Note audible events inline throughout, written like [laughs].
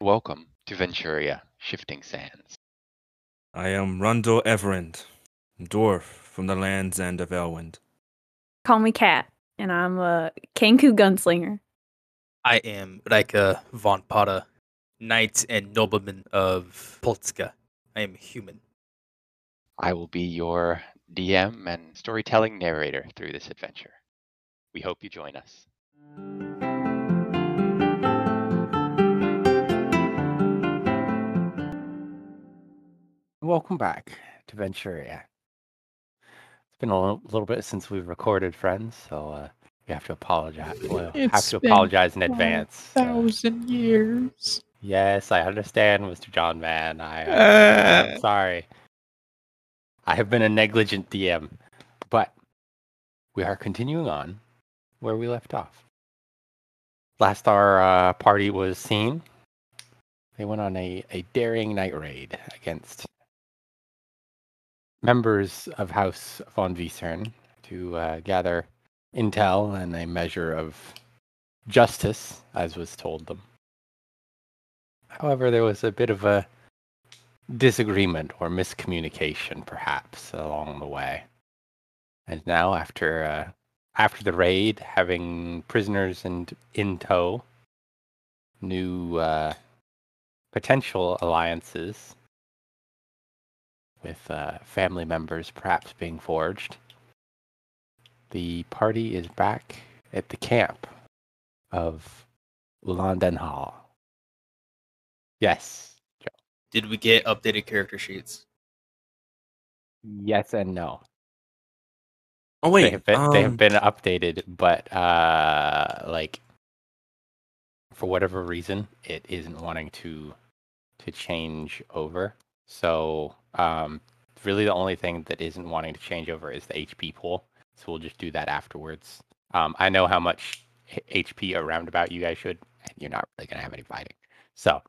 Welcome to Venturia, Shifting Sands. I am Rhundal Everend, dwarf from the land's end of Elwind. Call me Kat, and I'm a Kenku gunslinger. I am Ryker von Pata, knight and nobleman of Polska. I am human. I will be your DM and storytelling narrator through this adventure. We hope you join us. Welcome back to Venturia. It's been a little, little bit since we've recorded, friends, so uh, we have to apologize. We'll have to been apologize in advance. Uh, Thousand years. yes, I understand, Mr. John Man. I, Uh. I'm [laughs] sorry. I have been a negligent DM, but we are continuing on where we left off. Last our uh, party was seen, they went on a, a daring night raid against members of House von Wiesern to uh, gather intel and a measure of justice, as was told them. However, there was a bit of a disagreement or miscommunication, perhaps, along the way. And now, after uh, after the raid, having prisoners and in tow, new uh, potential alliances with uh, family members perhaps being forged, the party is back at the camp of Ulandenhall. Yes. Joe. Did we get updated character sheets? Yes and no. Oh they wait, have been, they have um, been updated, but uh, like for whatever reason, it isn't wanting to to change over. So um, really, the only thing that isn't wanting to change over is the HP pool. So we'll just do that afterwards. Um, I know how much HP a roundabout you guys should, and you're not really gonna have any fighting. So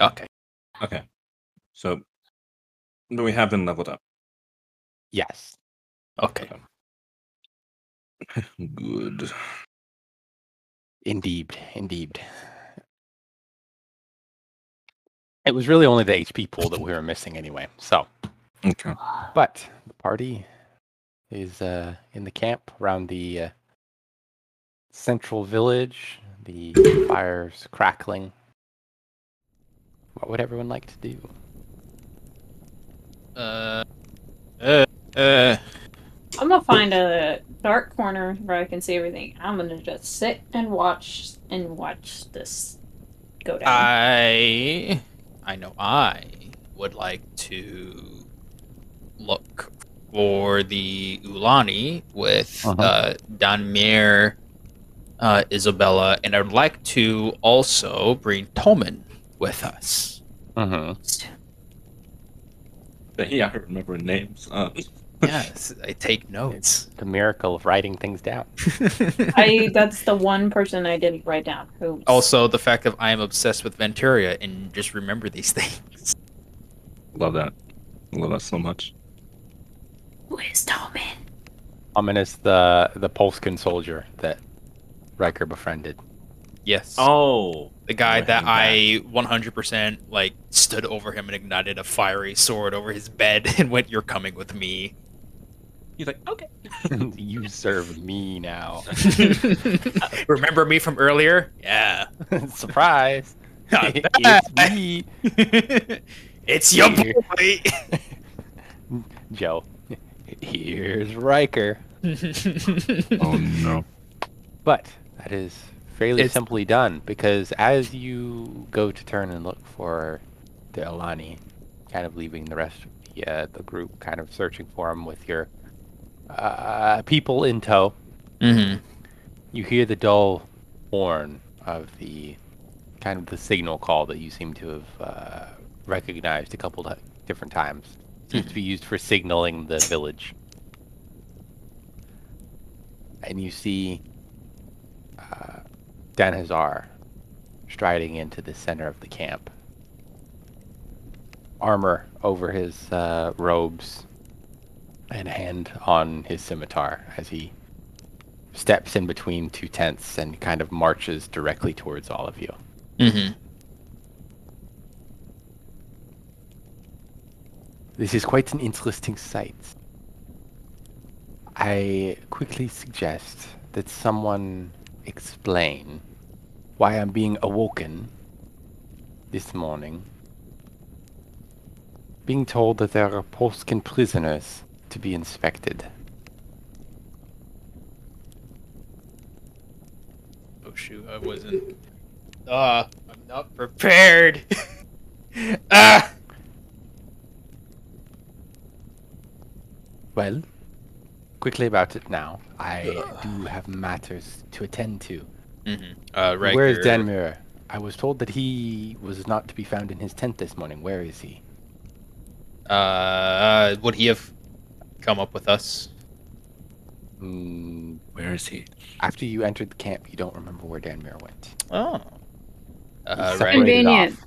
Okay. Okay. So but we have been leveled up. yes, Okay. [laughs] Good. Indeed, indeed. It was really only the HP pool that we were missing anyway. So, Okay. but the party is uh, in the camp around the uh, central village. The fire's crackling. What would everyone like to do? Uh, uh, uh, I'm gonna find a dark corner where I can see everything. I'm gonna just sit and watch and watch this go down. I, I know I would like to look for the Ulani with Uh-huh. uh, Danmir, uh, Isabella, and I would like to also bring Toman with us. Mm-hmm. Yeah, I remember names. Uh, [laughs] Yes, I take notes. The miracle of writing things down. [laughs] I that's the one person I didn't write down. Who also, the fact that I am obsessed with Venturia and just remember these [laughs] things. love that. Love that so much. who is Toman? Amin is the the Polskan soldier that Ryker befriended. Yes. Oh, the guy that okay. I 100% like stood over him and ignited a fiery sword over his bed and went, "You're coming with me." He's like, okay. [laughs] you serve me now. [laughs] Remember me from earlier? Yeah. [laughs] Surprise! It's me, it's your Here. boy. Joe. Here's Ryker. Oh no. But that is fairly It's- simply done because as you go to turn and look for the Alani, kind of leaving the rest of the, uh, the group kind of searching for him with your uh, people in tow, mm-hmm. you hear the dull horn of the kind of the signal call that you seem to have uh, recognized a couple of different times. Seems to be used for signaling the village. And you see uh, Dan Hazar striding into the center of the camp. Armor over his uh, robes and hand on his scimitar as he steps in between two tents and kind of marches directly towards all of you. Mm-hmm. This is quite an interesting sight. I quickly suggest that someone explain why I'm being awoken this morning, being told that there are Polskin prisoners to be inspected. Oh shoot, I wasn't. Uh, I'm not prepared. [laughs] ah. Well, quickly about it now. I do have matters to attend to. Mm-hmm. Uh, right. Where is Danmir? I was told that he was not to be found in his tent this morning. Where is he? Uh, would he have come up with us? Mm, Where is he? after you entered the camp, you don't remember where Danmir went. Oh. Uh, right. Convenient. off.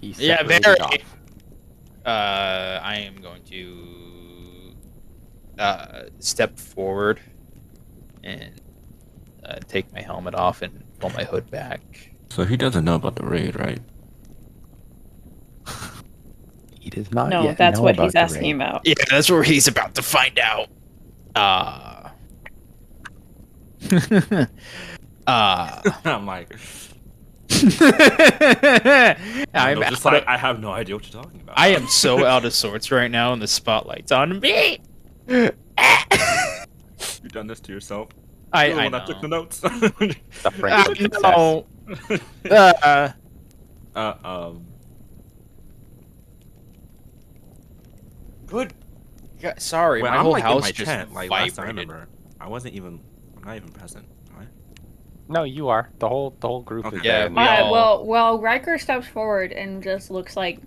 He Yeah, very. off. Uh, I am going to uh, step forward and uh, take my helmet off and pull my hood back. So he doesn't know about the raid, right? He does not no, yet that's what about he's asking raid. about. Yeah, that's where he's about to find out. Uh. [laughs] uh. I'm like, [laughs] I'm I'm just like, of- I have no idea what you're talking about. I am so out of sorts right now, and the spotlight's on me. [laughs] You've done this to yourself. I, You're I took the notes. Suffering I from success. know. Uh, uh, um, good. Yeah, sorry, well, my I'm whole like in house my just tent. Like last I remember, I wasn't even. I'm not even present. am I? No, you are. The whole the whole group Okay. is Yeah, there. we now. Uh, all- well, well, Ryker steps forward and just looks like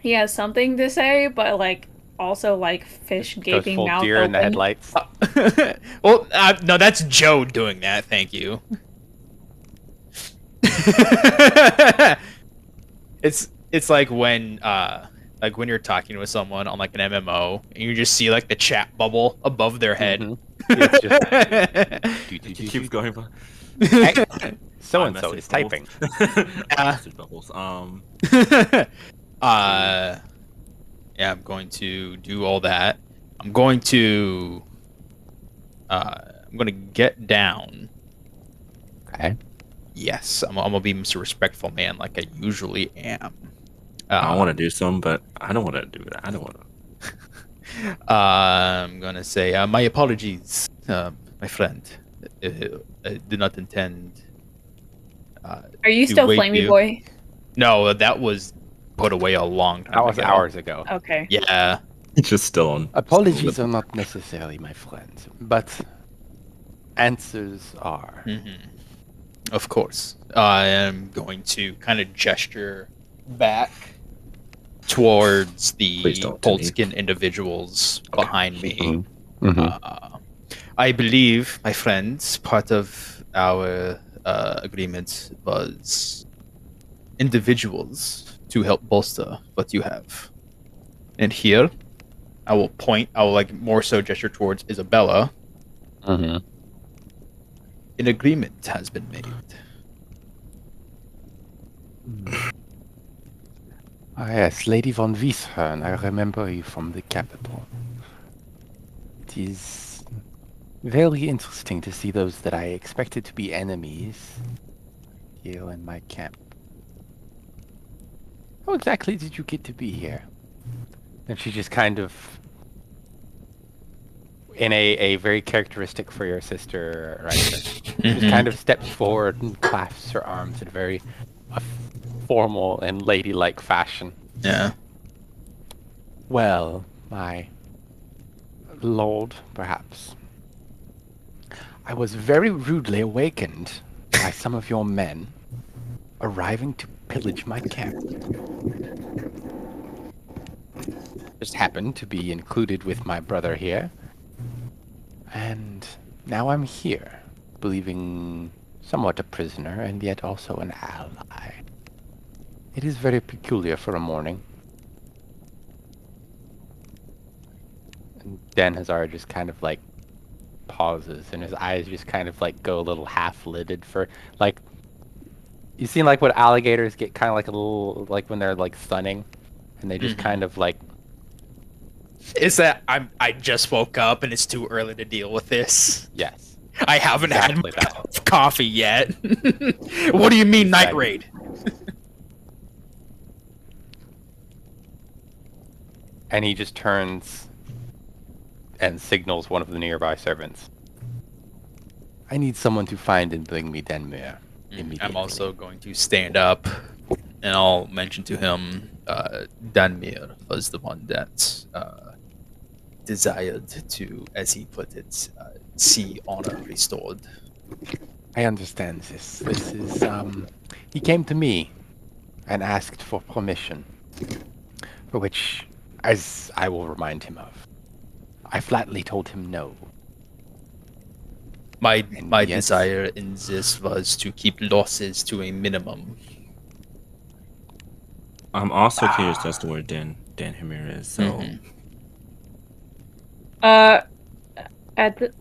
he has something to say, but like also like fish Goes gaping full mouth deer in the open. headlights. [laughs] well, uh, no, that's Joe doing that. Thank you. [laughs] it's it's like when uh like when you're talking with someone on like an MMO and you just see like the chat bubble above their head. Mhm. [laughs] It's just He keeps going. for- [laughs] so and so is typing. iMessage [laughs] bubbles. Um, uh yeah, I'm going to do all that. I'm going to uh I'm going to get down. Okay. Yes, I'm, I'm gonna be Mr. Respectful Man like I usually am. I Uh, want to do some, but I don't want to do that. I don't want to. uh, I'm gonna say uh, my apologies, uh, my friend. Uh, I did not intend. Uh, Are you still wake Flamey you. Boy? no, that was put away a long time That was ago. hours ago. Okay. Yeah. [laughs] It's just still on. Apologies are not necessary, my friend, but answers are. hmm Of course. I am going to kind of gesture back towards the Please don't do me. Polskin individuals behind me. Mhm. Mhm. Uh, I believe, my friends, part of our uh, agreement was individuals to help bolster what you have. And here, I will point, I will like more so gesture towards Isabella. Mhm. An agreement has been made. Ah, yes, Lady von Wieshern. I remember you from the capital. It is very interesting to see those that I expected to be enemies here in my camp. How exactly did you get to be here? And she just kind of, in a, a very characteristic for your sister, right? just kind of steps forward and clasps her arms in a very formal and ladylike fashion. Yeah. Well, my lord, perhaps. I was very rudely awakened by some of your men arriving to pillage my camp. Just happened to be included with my brother here. And now I'm here, believing somewhat a prisoner and yet also an ally. It is very peculiar for a morning. And Dan Hazar just kind of like pauses and his eyes just kind of like go a little half lidded for like you seen like what alligators get kind of like a little like when they're like stunning and they just Mhm. kind of like Is that I'm I just woke up and it's too early to deal with this. Yes. I haven't Exactly had coffee yet. [laughs] what do you mean night raid? [laughs] And he just turns and signals one of the nearby servants. I need someone to find and bring me Danmir. I'm also going to stand up and I'll mention to him uh, Danmir was the one that uh, desired to, as he put it, uh, see honor restored. I understand this. This is, um, he came to me and asked for permission, for which, as I will remind him of, I flatly told him no. My And my yes. desire in this was to keep losses to a minimum. I'm also curious as to where Dan Dan Hamir is. So Mhm. Uh, at the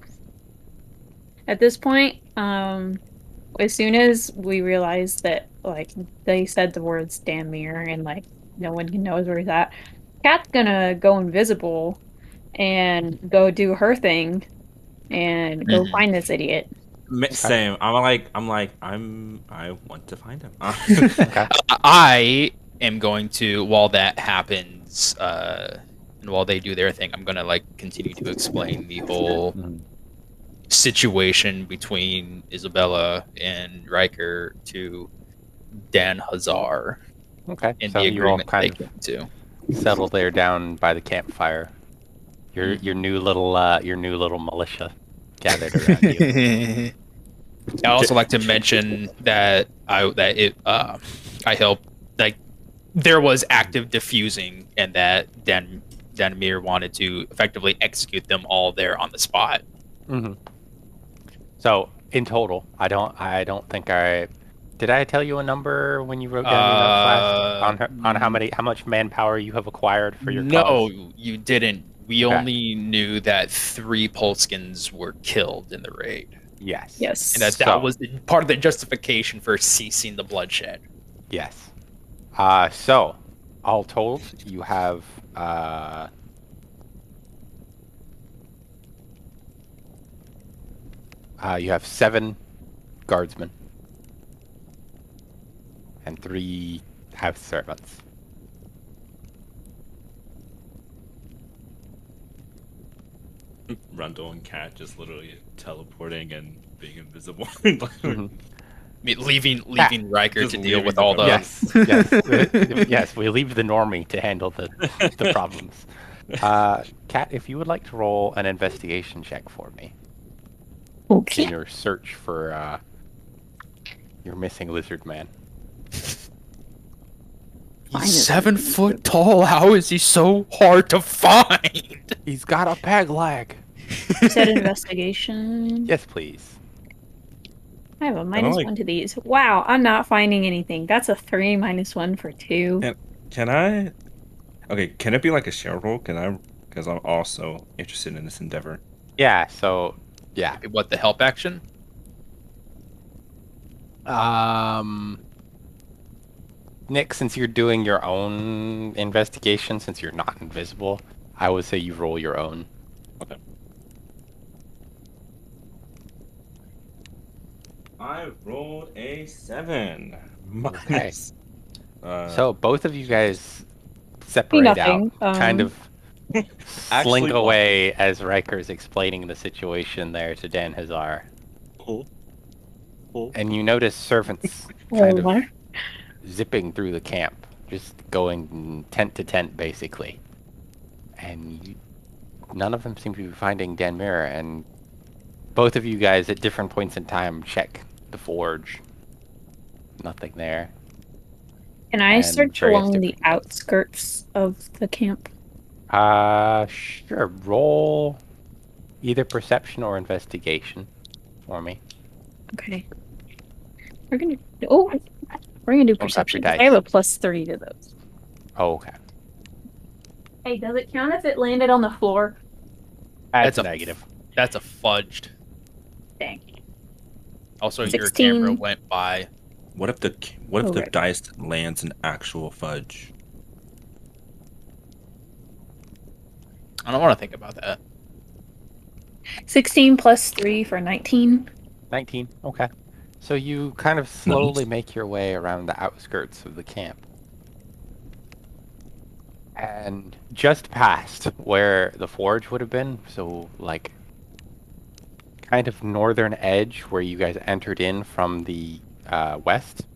at this point, um, as soon as we realized that like they said the words "damn mirror" and like no one knows where he's at, Kat's gonna go invisible and go do her thing and go Mhm. find this idiot. Ma- same. I'm like I'm like I'm I want to find him. [laughs] Okay. I am going to, while that happens, uh, and while they do their thing, I'm gonna like continue to explain the whole Mhm. situation between Isabella and Ryker to Dan Hazar Okay. and so the you all agreement kind they of came to. Settle there down by the campfire. Your your new little uh, your new little militia gathered around you. [laughs] I also like to mention that I that it uh, I helped like there was active diffusing and that Dan Danmir wanted to effectively execute them all there on the spot. hmm So in total, I don't I don't think I did I tell you a number when you wrote down your notes last Uh, on on how many how much manpower you have acquired for your no, cause? you didn't. We Okay. only knew that three Polskins were killed in the raid, Yes. Yes. and that So- that was part of the justification for ceasing the bloodshed. Yes. Uh, so, all told, you have uh, uh, you have seven guardsmen and three house servants. Rhundal and Kat just literally teleporting and being invisible. Mhm. I mean, leaving leaving Ryker to deal with the all the Yes, yes, uh, yes. We leave the normie to handle the the [laughs] problems. Uh, Kat, if you would like to roll an investigation check for me Okay. in your search for uh, your missing lizard man. He's seven foot tall. How is he so hard to find? [laughs] He's got a peg leg. You [laughs] said investigation. Yes, please. I have a minus like- one to these. Wow, I'm not finding anything. That's a three minus one for two. Yeah. Can I? Okay, can it be like a share roll? Can I? Because I'm also interested in this endeavor. Yeah. So, yeah. What the help action? Um, Nick, since you're doing your own investigation, since you're not invisible, I would say you roll your own. Okay. I rolled a seven. Okay. Uh, So both of you guys separate out, nothing, kind um, of [laughs] Actually, slink what? away as Ryker's explaining the situation there to Dan Hazar. Cool. Cool. And you notice servants kind of What? Zipping through the camp, just going tent to tent, basically. And you, none of them seem to be finding Danmir, and both of you guys at different points in time check the forge. Nothing there. Can I and search along the outskirts of the camp? Uh, sure. Roll either perception or investigation for me. Okay. We're gonna. Oh, we're gonna do up your perception. 'cause dice. I have a plus three to those. Oh, okay. Hey, does it count if it landed on the floor? That's, That's a- negative. That's a fudged. Dang. Also, your 16. camera went by. What if the what if Oh, the right. dice lands an actual fudge? I don't want to think about that. 16 plus 3 for 19. 19. Okay. So you kind of slowly make your way around the outskirts of the camp. And just past where the forge would have been, so like kind of northern edge where you guys entered in from the uh, west,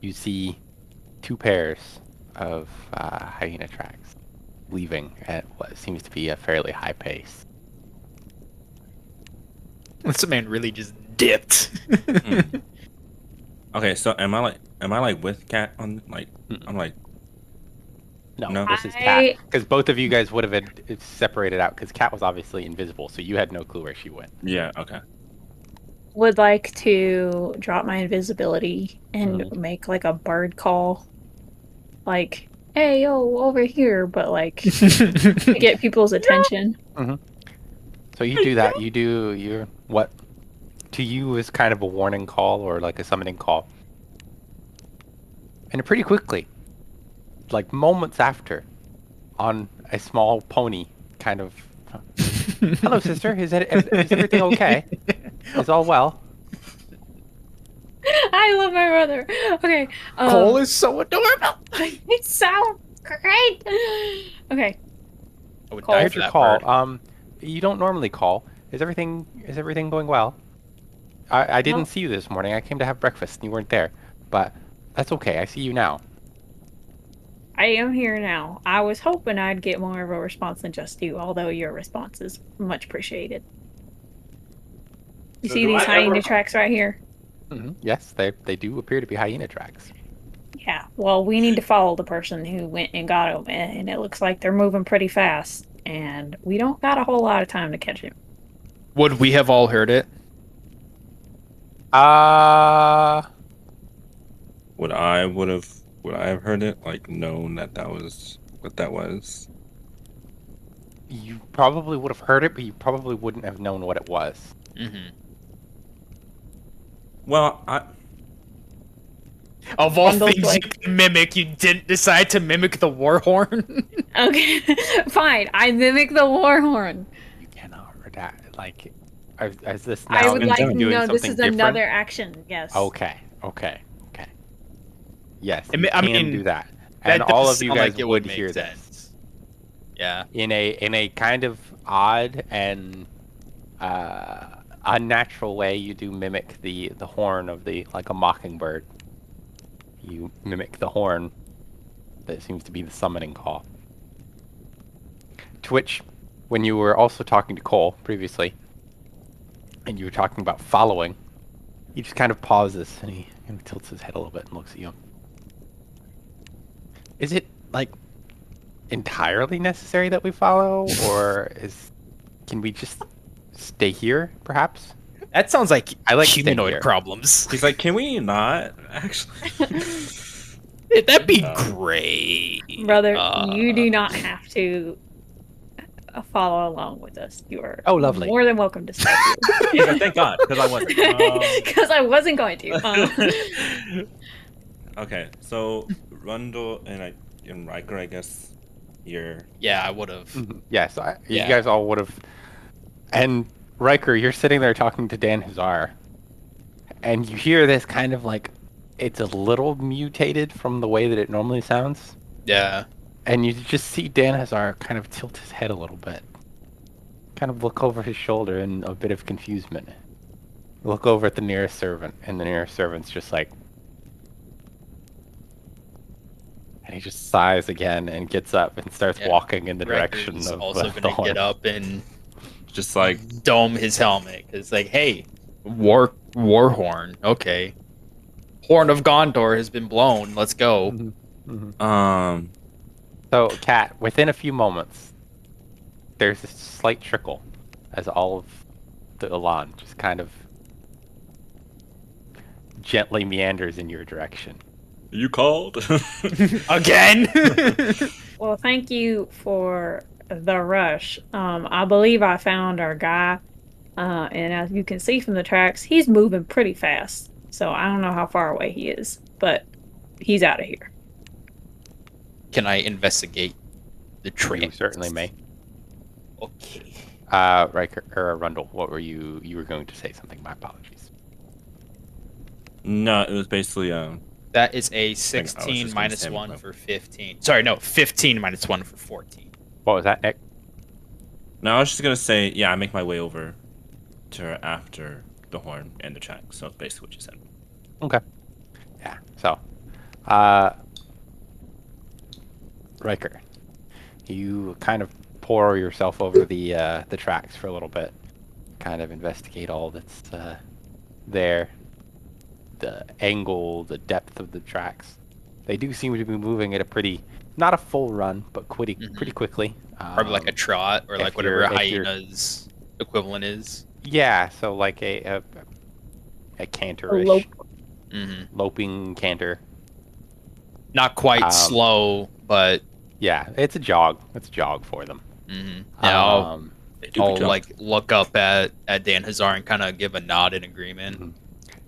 you see two pairs of uh, hyena tracks leaving at what seems to be a fairly high pace. [laughs] This man really just dipped. Hmm. Okay, so am I like am I like with Kat on like Mm-mm. I'm like No, No. this is Kat. Because both of you guys would have been separated out because Kat was obviously invisible, so you had no clue where she went. yeah okay Would like to drop my invisibility and Mhm. make like a bird call. Like, hey, yo, over here, but like to [laughs] get people's [laughs] attention. So you do that. You do your what to you is kind of a warning call or like a summoning call. And pretty quickly, like moments after, on a small pony, kind of. [laughs] Hello, sister. Is, it, is, is everything okay? Is all well? [laughs] I love my brother. Okay. Um, Cole is so adorable. [laughs] it so great. Okay. I would Cole. die I heard for your that call. bird. Um, you don't normally call. Is everything is everything going well? I, I didn't No. see you this morning. I came to have breakfast and you weren't there, but that's okay. I see you now. I am here now. I was hoping I'd get more of a response than just you, although your response is much appreciated. You So see these I hyena ever- tracks right here? hmm Yes, they they do appear to be hyena tracks. Yeah. Well, we need to follow the person who went and got him, and it looks like they're moving pretty fast, and we don't got a whole lot of time to catch him. Would we have all heard it? Uh would I would have would I have heard it like known that that was what that was you probably would have heard it, but you probably wouldn't have known what it was. Mm-hmm. well I Of all And those, things you like- can mimic, you didn't decide to mimic the war horn. Okay, [laughs] fine. I mimic the war horn. You cannot redact like. Is, is this now I would like done. no. doing This is different? another action. Yes. Okay, okay, okay. Yes, I you mean- I can mean, do that, That and all of you guys like it would, would make hear this. Yeah. in a in a kind of odd and uh, unnatural way. You do mimic the the horn of the like a mockingbird. You mimic the horn that seems to be the summoning call. To which, when you were also talking to Cole previously, and you were talking about following, he just kind of pauses and he kind of tilts his head a little bit and looks at you. Is it like entirely necessary that we follow, or [laughs] is can we just stay here, perhaps? That sounds like I like staying humanoid here. problems. he's like can we not actually [laughs] That'd be Uh, great. Brother, Uh, you do not have to follow along with us. You are Oh, lovely. more than welcome to stay [laughs] Yeah, thank God because I wasn't [laughs] um, Because I wasn't going to. Um, [laughs] okay so Rhundal and I and Ryker I guess you're Yeah, I would have. Mhm. Yes, I, Yeah. you guys all would have. And Ryker, you're sitting there talking to Dan Hazar, and you hear this kind of like it's a little mutated from the way that it normally sounds, Yeah. And you just see Dan Hazar kind of tilt his head a little bit, kind of look over his shoulder in a bit of confusement. Look over at the nearest servant, and the nearest servant's just like. And he just sighs again and gets up and starts Yeah. walking in the direction Ryker's of also uh, the gonna horn. get up and [laughs] just like dome his helmet because, like, hey, war war horn. Okay, horn of Gondor has been blown. Let's go. Mhm, mhm. um So, Kat, within a few moments, there's a slight trickle as all of the Elan just kind of gently meanders in your direction. you called [laughs] [laughs] Again. [laughs] well, thank you for the rush. Um, I believe I found our guy, uh, and as you can see from the tracks, he's moving pretty fast. So I don't know how far away he is, but he's out of here. Can I investigate The You certainly may. Okay. Uh, Ryker or Rhundal, what were you? You were going to say something. My apologies. No, it was basically um. That is a 16 gonna minus say 1 my- for 15. Sorry, no, 15 minus 1 for 14. What was that, Nick? No, I was just gonna say yeah. I make my way over to her after the horn and the track. So it's basically what you said. Okay. Yeah. So, uh, Ryker, you kind of pour yourself over the uh, the tracks for a little bit, kind of investigate all that's uh, there, the angle, the depth of the tracks. They do seem to be moving at a pretty, not a full run, but pretty Mhm. pretty quickly. Probably like a Um, trot or like whatever you're- if you're- hyena's equivalent is. yeah. So like a a, a canterish, lope. hmm loping canter. Not quite Um, slow, but Yeah, it's a jog. It's a jog for them. hmm yeah, I'll, Um, I'll like look up at, at Dan Hazar and kind of give a nod in agreement. Mhm.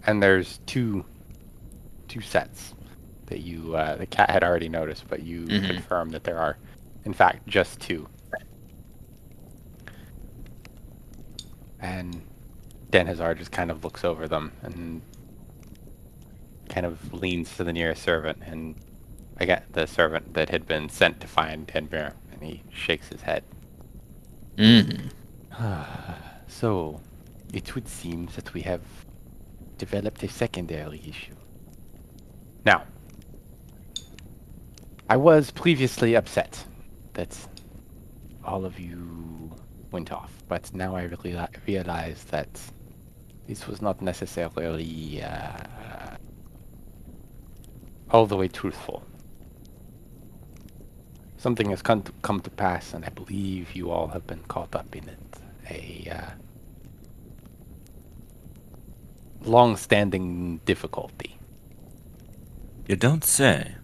and there's two two sets that you uh, the Kat had already noticed, but you Mhm. confirm that there are, in fact, just two. And Dan Hazar just kind of looks over them and kind of leans to the nearest servant and again the servant that had been sent to find Danmir, and he shakes his head. hmm [sighs] so, it would seem that we have developed a secondary issue. Now, I was previously upset that all of you went off, but now I really realize that this was not necessarily uh, all the way truthful. Something has come to, come to pass, and I believe you all have been caught up in it. A uh, long-standing difficulty. You don't say.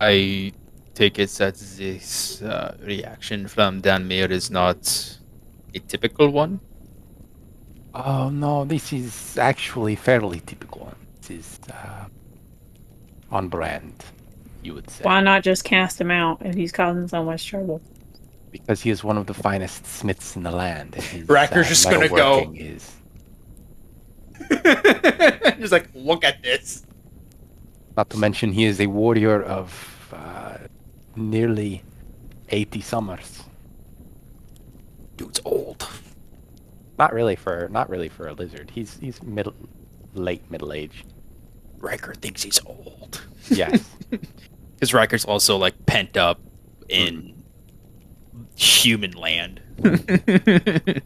I take it that this uh, reaction from Danmir is not a typical one. Oh no, this is actually fairly typical. This is uh, on brand, you would say, Why not just cast him out if he's causing so much trouble? because he is one of the finest smiths in the land. and His, Ryker's just gonna go- metalworking Is [laughs] Just like, look at this. not to mention he is a warrior of uh, nearly eighty summers. Dude's old. Not really for not really for a lizard. He's he's middle, late middle age. Ryker thinks he's old. Yes. [laughs] Because Ryker's also like pent up in human land. [laughs]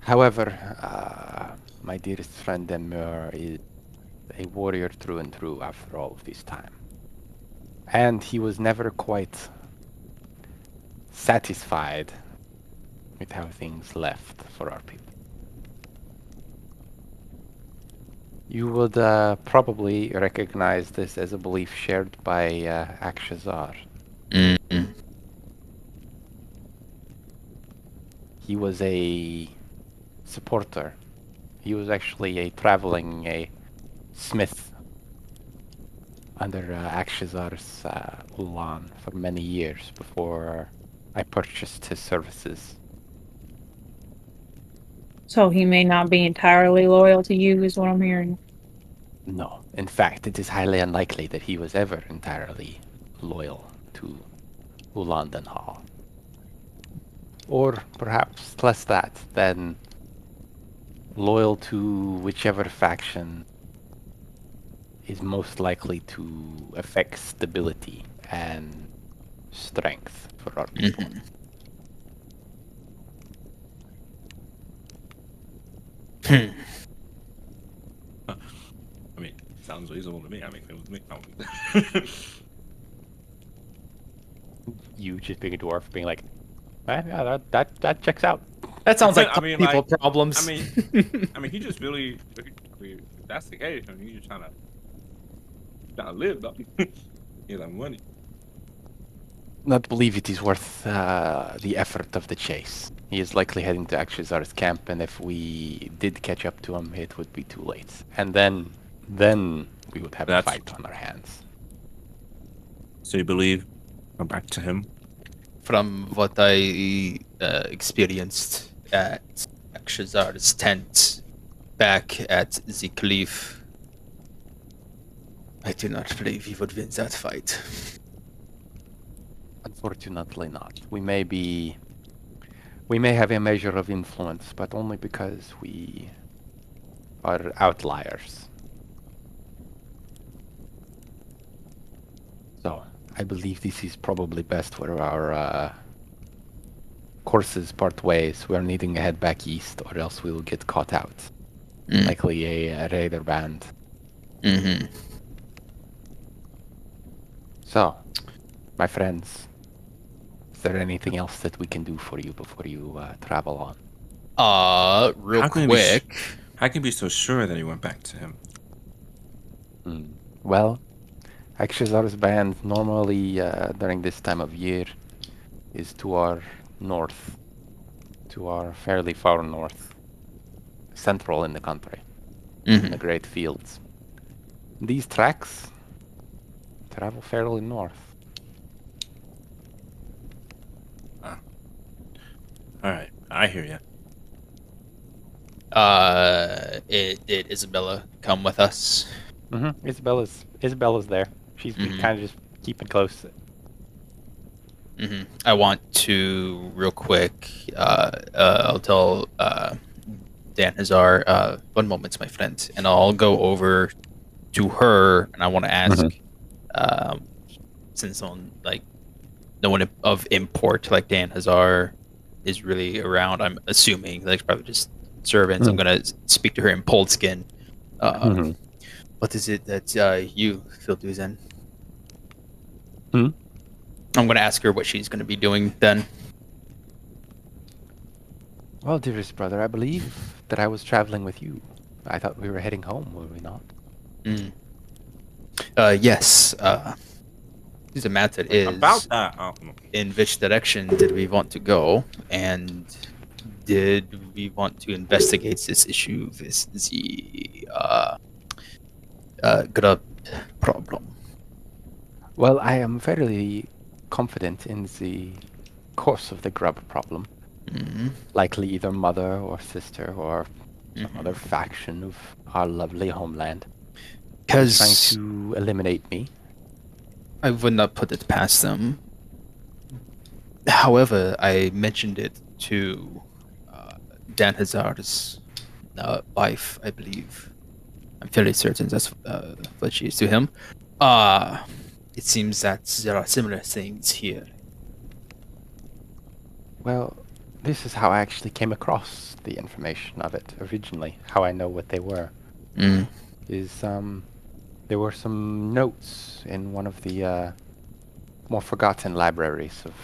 However, uh, my dearest friend Danmir is a warrior through and through after all of this time. And he was never quite satisfied with how things left for our people. You would uh, probably recognize this as a belief shared by uh, Akshazar. Mm-hmm. He was a supporter. He was actually a traveling a smith under uh, Akshazar's uh, Ulan for many years before I purchased his services. So he may not be entirely loyal to you, is what I'm hearing. No, in fact, it is highly unlikely that he was ever entirely loyal to Ulandan Hall. Or perhaps less that than loyal to whichever faction is most likely to affect stability and strength for our people. Mm-hmm. Hmm. [laughs] I mean, sounds reasonable to me. I mean, it was me. I [laughs] You just being a dwarf, being like, "Eh, yeah, that, that, that checks out. That sounds like [laughs] I mean, people like- problems. I mean, I mean, he just really. I mean, if that's the case, I mean, he's just trying to, trying to live, though. He like money. Not believe it is worth uh, the effort of the chase. He is likely heading to Akshazar's camp, and if we did catch up to him, it would be too late. And then, then we would have That's- a fight on our hands. So you believe? Go back to him. from what I uh, experienced at Akshazar's tent back at the cliff, I do not believe he would win that fight. Unfortunately not. We may be we may have a measure of influence, but only because we are outliers. So, I believe this is probably best where our uh, courses part ways. We are needing to head back east, or else we will get caught out. Mm. Likely a, a raider band. Mm-hmm. So, my friends, is there anything else that we can do for you before you uh, travel on? Uh, real How can we quick. How can you be so sure that he went back to him? Hmm. Well, Akshazar's band normally uh, during this time of year is to our north, to our fairly far north, central in the country, in Mhm. the great fields. These tracks travel fairly north. All right, I hear you. Uh, it, did Isabella come with us? Mm-hmm. Isabella's Isabella's there. She's Mhm. kind of just keeping close. Mm-hmm. I want to real quick. Uh, uh, I'll tell uh, Dan Hazar. Uh, one moment, my friend, and I'll go over to her, and I want to ask, um, since on like no one of import like Dan Hazar is really around. I'm assuming like probably just servants. I'm Mm. gonna speak to her in Polskin. Uh, Mhm. What is it that uh, you feel Duzen? Hmm? I'm gonna ask her what she's gonna be doing then. Well, dearest brother, I believe that I was traveling with you. I thought we were heading home, were we not? Mm. Uh, yes. Uh, the matter is About that, oh, in which direction did we want to go, and did we want to investigate this issue with the uh, uh, grub problem? Well, I am fairly confident in the course of the grub problem. Mm. Likely either mother or sister or some Mhm. other faction of our lovely homeland trying to eliminate me. I would not put it past them. However, I mentioned it to uh, Dan Hazar's uh, wife, I believe. I'm fairly certain that's uh, what she is to him. Uh, it seems that there are similar things here. Well, this is how I actually came across the information of it originally. How I know what they were Mm. is um, there were some notes in one of the uh, more forgotten libraries of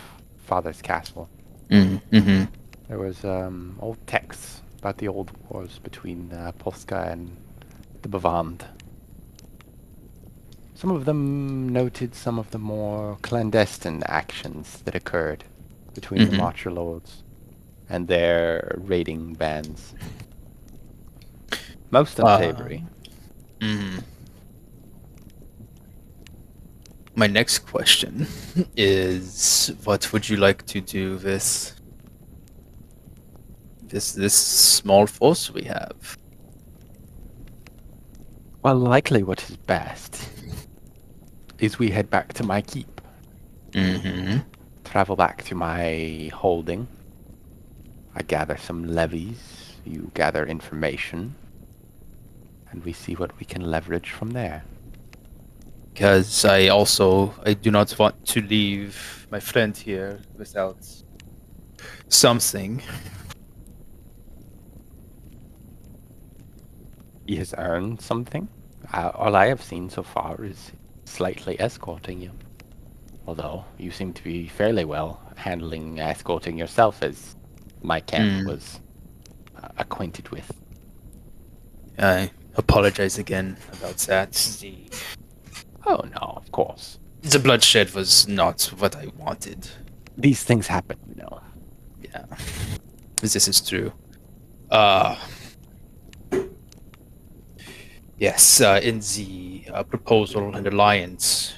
Father's Castle. Mm. hmm There was um, old texts about the old wars between uh, Polska and the Bavand. Some of them noted some of the more clandestine actions that occurred between the Mhm. Marcher Lords and their raiding bands. Most Uh, unsavory. Mm. My next question is what would you like to do with this this small force we have? Well, likely what is best is we head back to my keep, Mm-hmm. travel back to my holding. I gather some levies, you gather information, and we see what we can leverage from there. Because I also I do not want to leave my friend here without something. He has earned something. Uh, all I have seen so far is slightly escorting you. Although you seem to be fairly well handling escorting yourself, as my camp Hmm. was uh, acquainted with. I apologize again about that. The Oh no, of course. the bloodshed was not what I wanted. These things happen, you know. Yeah, this is true. Uh, yes, uh, in the uh, proposal and alliance,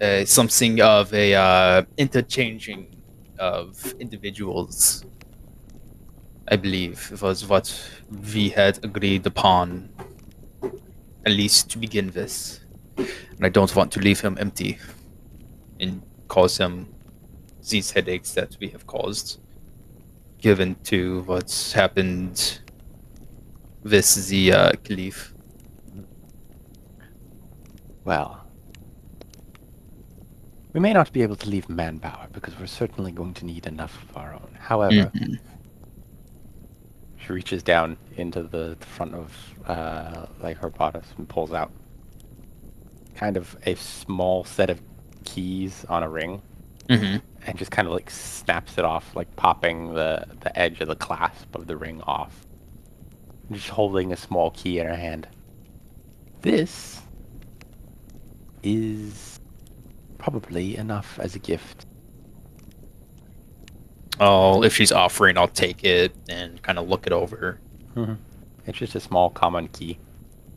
uh, something of a uh, interchanging of individuals. I believe was what we had agreed upon, at least to begin with. And I don't want to leave him empty and cause him these headaches that we have caused, given to what's happened with the uh, Caliph. Well, we may not be able to leave manpower because we're certainly going to need enough of our own. However, Mhm. she reaches down into the, the front of uh, like her bodice and pulls out kind of a small set of keys on a ring Mhm. and just kind of like snaps it off, like popping the, the edge of the clasp of the ring off. Just holding a small key in her hand. This is probably enough as a gift. Oh, if she's offering, I'll take it and kind of look it over. It's just a small common key.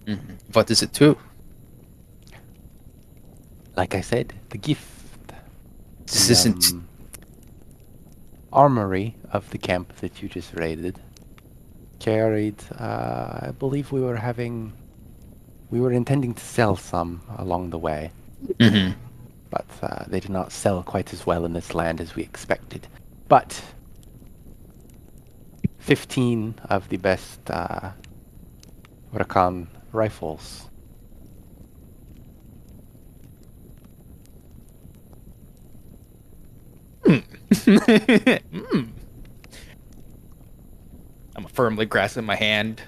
Mhm. What is it to? Like I said, the gift. This the, isn't. um, armory of the camp that you just raided carried. Uh, I believe we were having. We were intending to sell some along the way, Mhm. but uh, they did not sell quite as well in this land as we expected. But 15 of the best uh, Rakan rifles. Mm. I'm firmly grasping my hand.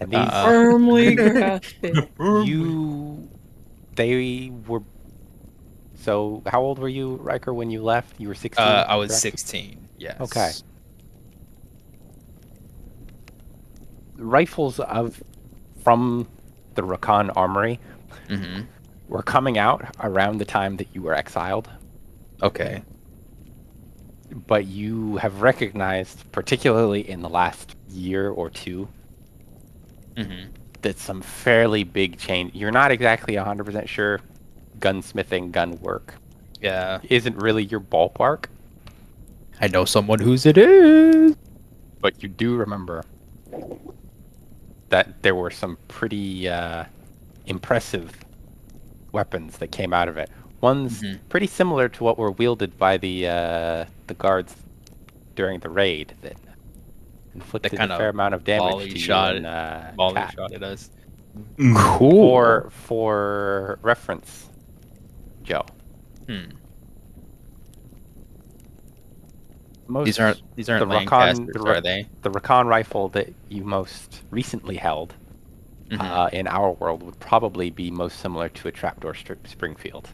And these, Uh, Firmly [laughs] grasping. you, they were. So, how old were you, Ryker, when you left? You were 16? Uh, I was correct? 16. Yes. Okay. Rifles of from the Rakan armory hmm were coming out around the time that you were exiled, Okay. But you have recognized, particularly in the last year or two, hmm that some fairly big change. You're not exactly 100% sure gunsmithing, gun work Yeah. isn't really your ballpark, I know someone whose it is. but you do remember that there were some pretty uh, impressive weapons that came out of it. One's Mhm. pretty similar to what were wielded by the uh, the guards during the raid that inflicted a kinda fair amount of damage to shot you and uh, Molly Kat. shot at us. Cool. For for reference, Joe. Hmm. Most These aren't these aren't the Rakan- the are they? the Rakan rifle that you most recently held Mhm. uh, in our world would probably be most similar to a trapdoor Springfield.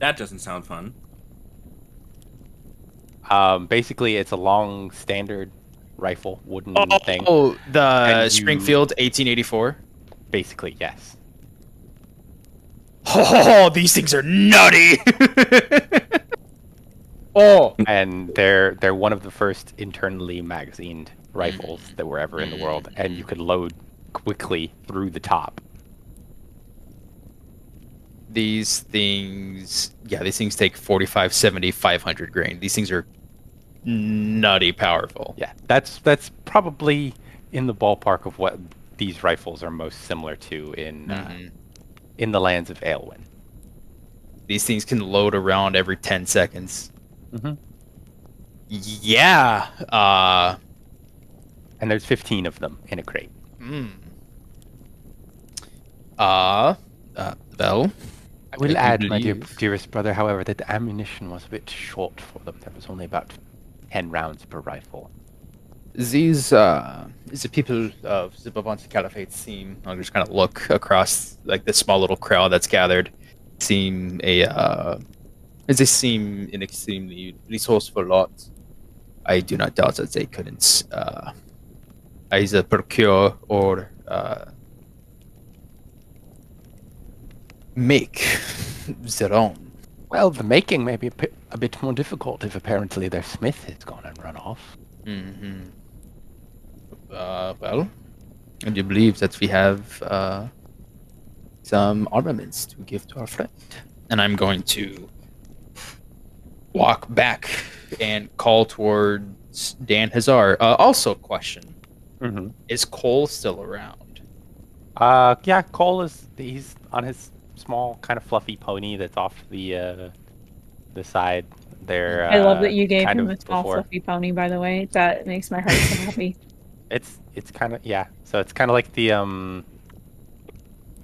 That doesn't sound fun. Um, basically, it's a long standard rifle, wooden thing. Oh, the And you- Springfield 1884. Basically, yes. Oh, these things are nutty. [laughs] oh, And they're they're one of the first internally magazined rifles that were ever in the world, and you could load quickly through the top. These things, yeah, these things take 45, 70, 500 grain. These things are nutty powerful. Yeah, that's that's probably in the ballpark of what these rifles are most similar to in uh, Mhm. in the lands of Aelwyn. These things can load around every 10 seconds. Mhm. Yeah. Uh, And there's 15 of them in a crate. mm. uh, uh, Bell. I will do add, my dear, dearest brother, however, that the ammunition was a bit short for them. There was only about 10 rounds per rifle. These, uh, the people of the Babanti Caliphate seem, I'll just kind of look across, like, the small little crowd that's gathered, seem a, uh, they seem an extremely resourceful lot. I do not doubt that they couldn't, uh, either procure or, uh, make their own. Well, the making may be a, bit- a bit more difficult if apparently their smith has gone and run off. hmm Uh, well, I do believe that we have uh, some armaments to give to our friend, and I'm going to walk back and call towards Dan Hazar. Uh, also, question: Mm-hmm. Is Cole still around? Uh, yeah, Cole is he's on his small, kind of fluffy pony that's off the uh, the side there. I love uh, that you gave him a small before. fluffy pony. By the way, that makes my heart so [laughs] happy. It's it's kind of yeah. So it's kind of like the um.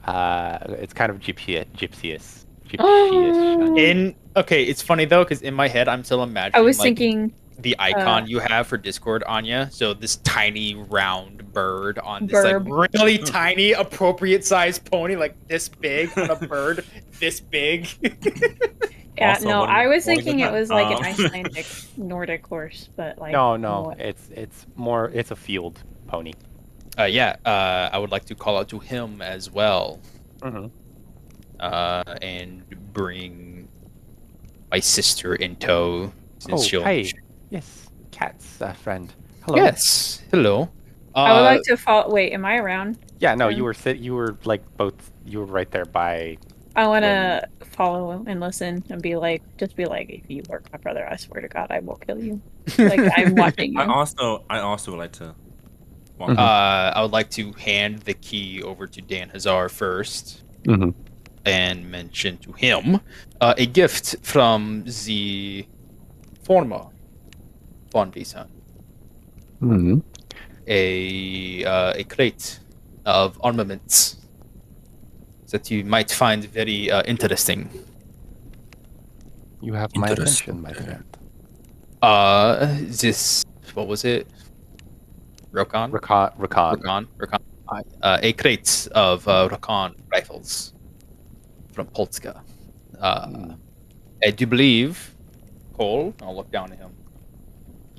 Uh, it's kind of gypsy gypsyish. Gypsyish. In okay, it's funny though because in my head I'm still imagining. I was like, thinking the uh, icon you have for Discord, Anya. So this tiny round bird on this Burb. like really [laughs] tiny, appropriate sized pony, like this big on a bird, [laughs] this big. [laughs] Yeah, Also, no, I was thinking it was like an Um, Icelandic Nordic horse, but like No, no, what- it's it's more it's a field pony. uh, yeah, uh, I would like to call out to him as well, Mm-hmm. uh, and bring my sister in tow since Oh, she'll. hey, yes, cat's uh, friend. Hello. Yes. Hello. Uh, I would like to follow. Wait, am I around? Yeah, no, Um, you were sit. You were like both. You were right there by. I want to follow and listen and be like, just be like, if you work my brother, I swear to God, I will kill you. [laughs] Like I'm watching I also I also would like to. walk Mhm. Uh, I would like to hand the key over to Dan Hazar first. Mm-hmm. and mention to him uh, a gift from the former Von Wiesen. Mm-hmm. A, uh, a crate of armaments that you might find very uh, interesting. You have my attention, my friend. Uh, this, what was it? Rokon? Rakan. Rakan. Rakan? Rakan? Uh, a crate of uh, Rakan rifles from Polska. Uh, Hmm. I do believe, Cole, I'll look down at him.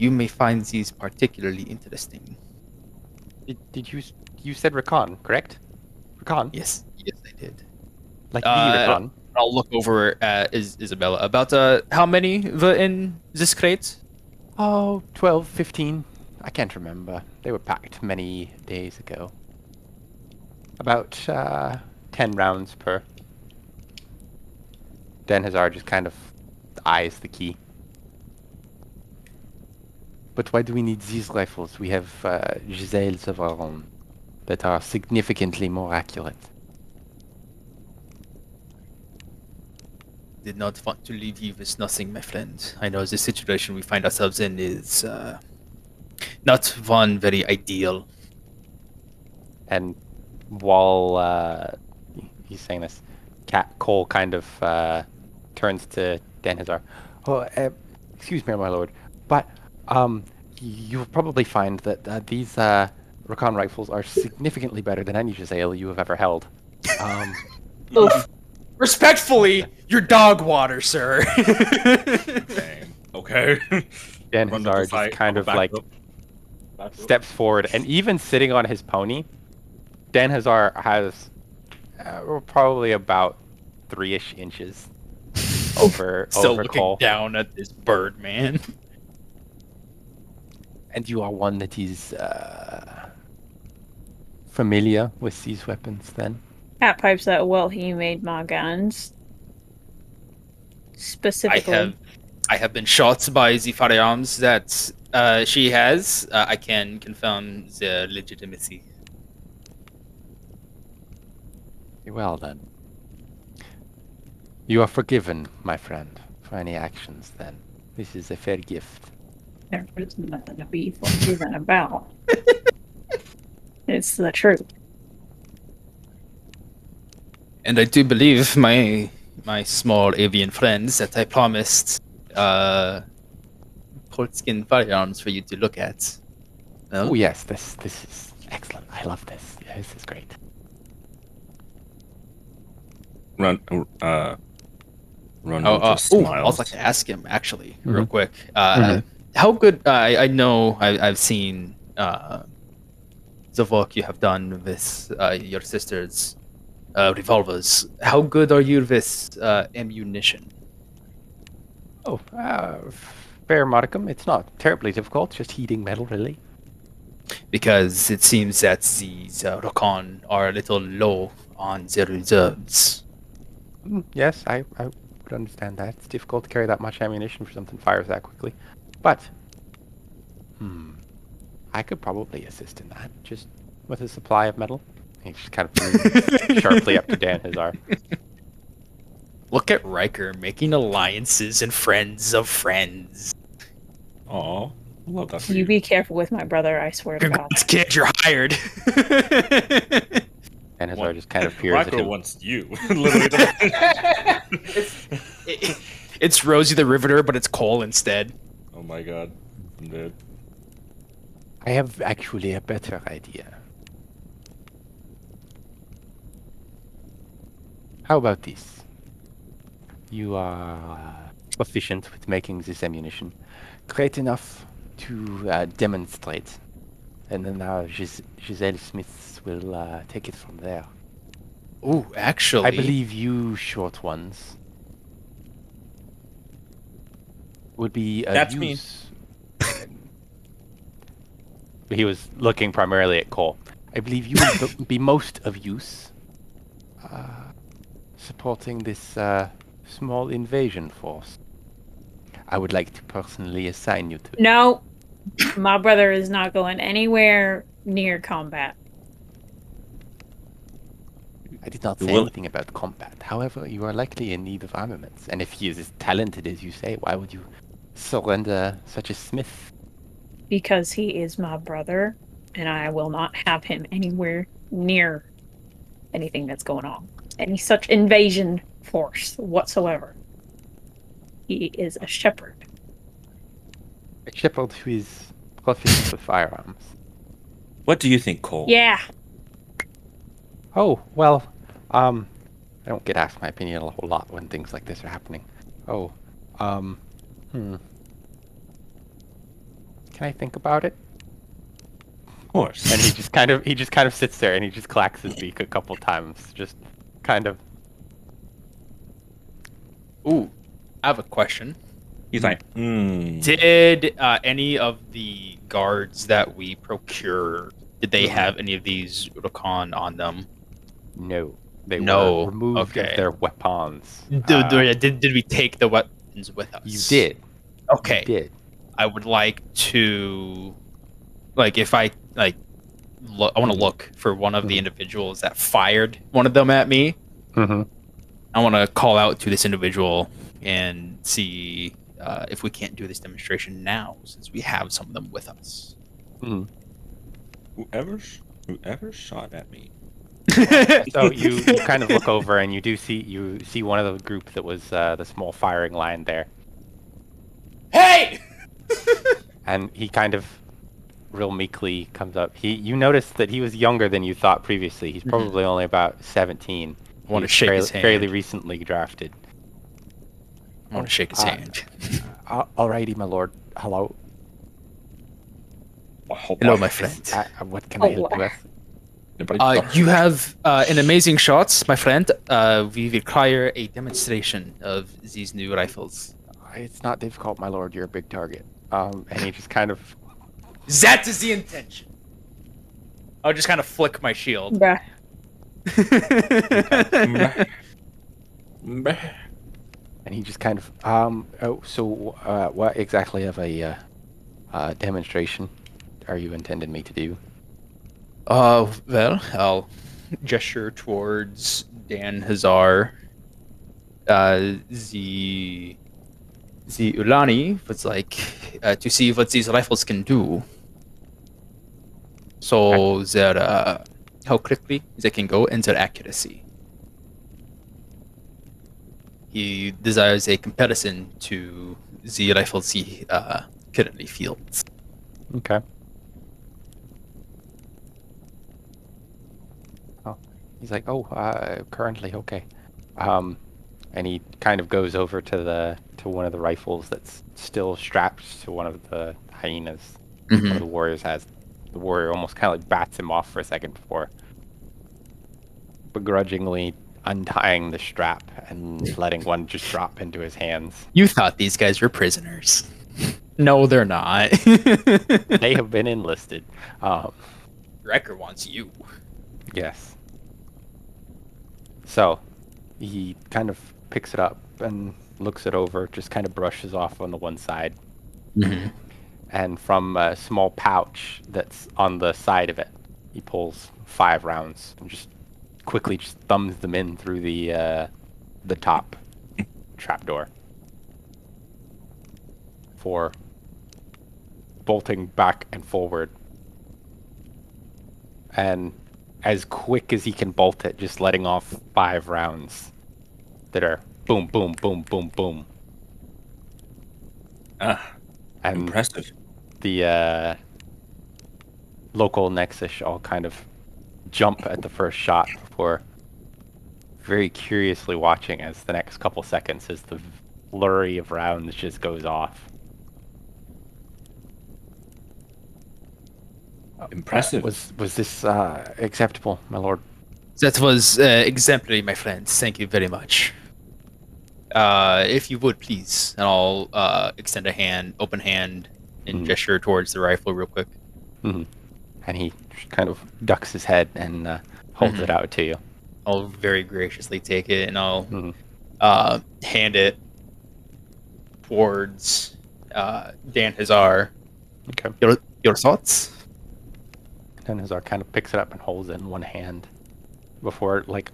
You may find these particularly interesting. Did, did you you said Rakan, correct? Rakan, Yes, yes, I did. like Uh, Rakan. I'll look over at Is- Isabella. About uh, how many were in this crate? Oh, 12, 15. I can't remember. They were packed many days ago. About uh, 10 rounds per. Dan Hazar just kind of eyes the key. But why do we need these rifles? We have uh, jezails of our own that are significantly more accurate. Did not want to leave you with nothing, my friend. I know the situation we find ourselves in is uh, not one very ideal. And while uh, he's saying this, Kat Cole kind of uh, turns to Dan Hazar. Oh, uh, excuse me, my lord, but um, you'll probably find that uh, these uh, Rakan rifles are significantly better than any jezail you have ever held. Um, [laughs] Oof. Respectfully, your dog water, sir. [laughs] Dang. Okay. Dan Run to Hazar just kind of like up. Steps forward, and even sitting on his pony, Dan Hazar has uh, probably about three-ish inches [laughs] over Still over looking Cole. down at this bird, man. And you are one that is uh, familiar with these weapons, then? Kat pipes that well he made my guns. I Specifically, have, I have been shot by the firearms that uh, she has. Uh, I can confirm their legitimacy. Well, then. You are forgiven, my friend, for any actions, then. This is a fair gift. There is nothing to be forgiven about. it's the truth. And I do believe my my small avian friends that I promised uh, Polskin firearms for you to look at. Well, Oh, yes, this this is excellent. I love this. Yeah, this is great. Run. Uh. Run. Oh, uh, just ooh, I was like to ask him actually, real Mhm. quick. Uh, Mhm. How good? Uh, I, I know I, I've seen uh, the work you have done with uh, your sister's uh, revolvers. How good are you with uh, ammunition? Oh, uh, fair modicum. It's not terribly difficult. Just heating metal, really. Because it seems that these uh, are a little low on their reserves. Mm, yes, I, I would understand that. It's difficult to carry that much ammunition for something fires that quickly. But, hmm, I could probably assist in that, just with a supply of metal. He just kind of moves [laughs] sharply up to Dan Hazar. Look at Ryker making alliances and friends of friends. Aw, I love that. You you. be careful with my brother, I swear to God. Congrats, kid, you're hired. [laughs] Dan Hazar What? just kind of peers at Rocco him. wants you. [laughs] Literally. the- It- it's Rosie the Riveter, but it's Cole instead. Oh my god, I'm dead. I have actually a better idea. How about this? You are proficient with making this ammunition. Great enough to uh, demonstrate. And then uh, Gis- Jezail Smith will uh, take it from there. Oh, actually, I believe you short ones would be of That's me. he was looking primarily at Cole. I believe you would be most of use uh, supporting this uh, small invasion force. I would like to personally assign you to. No, my brother is not going anywhere near combat. I did not say will- anything about combat. However, you are likely in need of armaments, and if he is as talented as you say, why would you surrender such a smith? because he is my brother and I will not have him anywhere near anything that's going on. Any such invasion force whatsoever. He is a shepherd. A shepherd who is proficient with firearms. What do you think, Cole? Yeah. Oh, well, um, I don't get asked my opinion a whole lot when things like this are happening. Oh, um, hmm. Can I think about it? Of course. And he just kind of he just kind of sits there and he just clacks his beak a couple times, just kind of. ooh, I have a question. He's like, hmm. Did uh, any of the guards that we procure did they have any of these Urukon on them? No, they No, were removed okay. their weapons. Did, Uh, did, did we take the weapons with us? you did. Okay. You did. I would like to, like, if I like, look, I want to look for one of the individuals that fired one of them at me. Mm-hmm. I want to call out to this individual and see uh, if we can't do this demonstration now, since we have some of them with us. Whoever, sh- whoever shot at me. [laughs] So you, you kind of look over and you do see you see one of the group that was uh, the small firing line there, hey! [laughs] and he kind of real meekly comes up. He you notice that he was younger than you thought previously. He's probably only about seventeen. I want to shake fairly, his hand. fairly recently drafted. I want to shake his Uh, hand. Uh, alrighty, my lord. Hello. Hello, my friend. Uh, uh, what can I Oh, help you with? Uh, you have uh, an amazing shot, my friend. Uh, we require a demonstration of these new rifles. It's not difficult, my lord. You're a big target. Um, and he just kind of [laughs] That is the intention. I'll just kind of flick my shield. Bruh. [laughs] [laughs] and he just kind of um. Oh, so uh, what exactly of a uh, uh, demonstration are you intending me to do? Uh, well, I'll gesture towards Dan Hazar. Uh, the the Ulani was like uh, to see what these rifles can do. So their uh, how quickly they can go and their accuracy. He desires a comparison to the rifles he uh, currently fields. Okay. Oh, he's like, oh, uh, currently okay. Um, and he kind of goes over to the to one of the rifles that's still strapped to one of the hyenas. One of the warriors has. The warrior almost kind of like bats him off for a second before begrudgingly untying the strap and [laughs] letting one just drop into his hands. You thought these guys were prisoners. [laughs] No, they're not. [laughs] They have been enlisted. Um, Wrecker wants you. Yes. So, he kind of picks it up and looks it over, just kind of brushes off on the one side, Mm-hmm. and from a small pouch that's on the side of it, he pulls five rounds and just quickly just thumbs them in through the uh, the top trapdoor for bolting back and forward. And as quick as he can bolt it, just letting off five rounds that are boom, boom, boom, boom, boom. Ah, And impressive. the uh, local Nexus all kind of jump at the first shot before very curiously watching as the next couple seconds as the flurry of rounds just goes off. Impressive. Was was this uh, acceptable, my lord? That was uh, exemplary, my friend. Thank you very much. Uh, if you would, please, and I'll uh, extend a hand, open hand, and Mhm. gesture towards the rifle real quick. And he kind of ducks his head and uh, holds Mhm. it out to you. I'll very graciously take it, and I'll Mhm. uh, hand it towards uh, Dan Hazar. Okay. Your your thoughts? Hazar kind of picks it up and holds it in one hand before, like,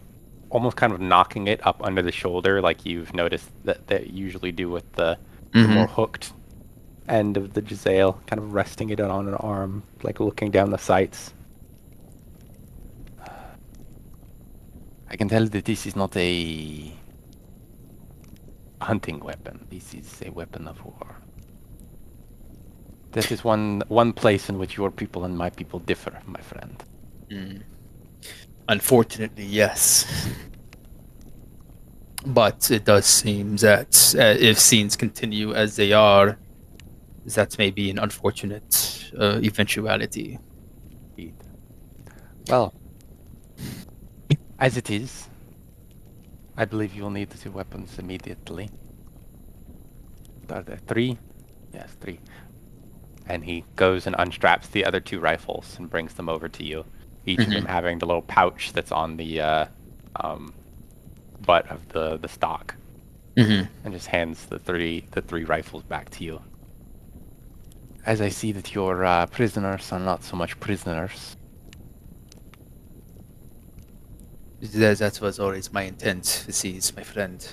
almost kind of knocking it up under the shoulder, like you've noticed that they usually do with the, the Mm-hmm. more hooked end of the jezail, kind of resting it on an arm, like looking down the sights. I can tell that this is not a hunting weapon. This is a weapon of war. That is one one place in which your people and my people differ, my friend. Mm. Unfortunately, yes. But it does seem that uh, if scenes continue as they are, that may be an unfortunate uh, eventuality. Indeed. Well, as it is, I believe you will need the weapons immediately. Are there three? Yes, three. And he goes and unstraps the other two rifles and brings them over to you. Each of them having the little pouch that's on the uh, um, butt of the, the stock, Mm-hmm. and just hands the three the three rifles back to you. As I see that your uh, prisoners are not so much prisoners, That, that was always my intent with these, my friend.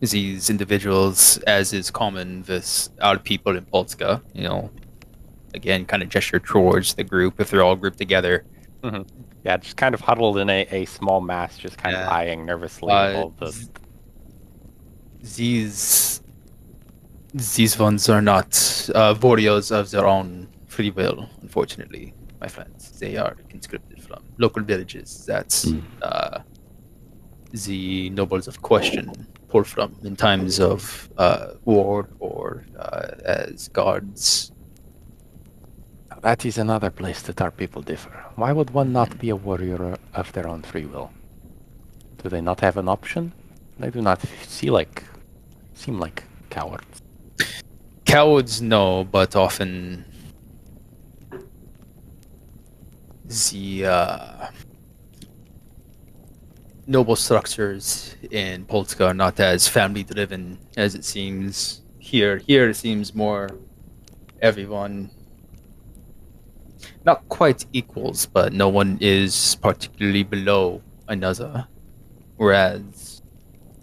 These individuals, as is common with our people in Polska, you know, again, kind of gesture towards the group if they're all grouped together. Yeah, just kind of huddled in a, a small mass, just kind Yeah. of eyeing nervously Uh, all the. these these ones are not uh, warriors of their own free will, unfortunately, my friends. They are conscripted from local villages that Mm. uh, the nobles of question pull from in times of uh, war or uh, as guards. That is another place that our people differ. Why would one not be a warrior of their own free will? Do they not have an option? They do not see like, seem like cowards. Cowards, no, but often the uh, noble structures in Polska are not as family driven as it seems here. Here it seems more everyone not quite equals, but no one is particularly below another. Whereas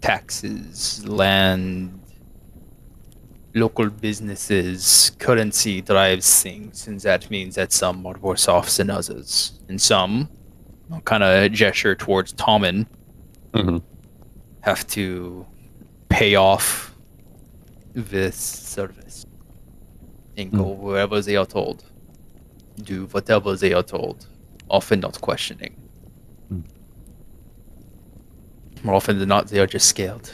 taxes, land, local businesses, currency drives things, and that means that some are worse off than others. And some, kind of gesture towards Tommen, Mm-hmm. have to pay off this service and go wherever they are told, do whatever they are told, often not questioning. Hmm. More often than not, they are just scared.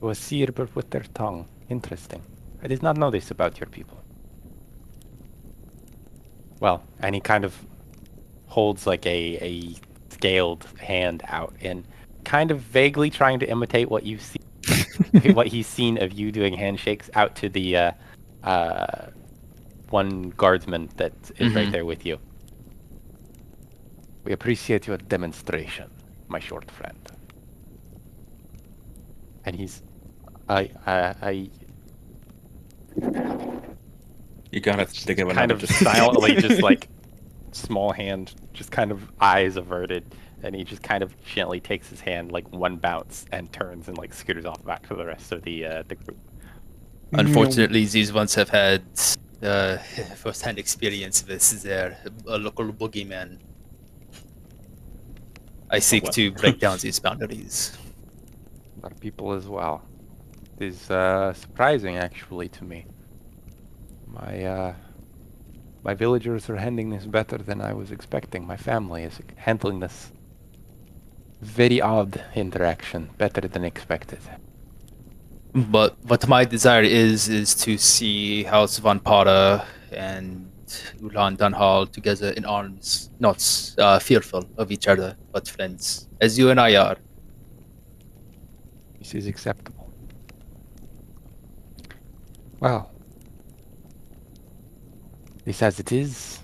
Was seer but with their tongue. Interesting. I did not know this about your people. Well, and he kind of holds like a, a scaled hand out and kind of vaguely trying to imitate what you've seen [laughs] what he's seen of you doing handshakes out to the uh, uh, one guardsman that is right Mhm. there with you. We appreciate your demonstration, my short friend. and he's, I, I, I You gotta think of kind another of just silently, [laughs] just like small hand, just kind of eyes averted, and he just kind of gently takes his hand like one bounce and turns and like scooters off back to the rest of the uh, the group. Unfortunately, these ones have had uh, [laughs] first-hand experience with their uh, local boogeyman. I seek well. to [laughs] break down these boundaries. Other people as well. It is uh, surprising actually to me. My uh, my villagers are handling this better than I was expecting. My family is handling this very odd interaction better than expected. But what my desire is is to see House Van Para and Ulan Dunhal together in arms, not uh, fearful of each other, but friends, as you and I are. This is acceptable. Well, this as it is.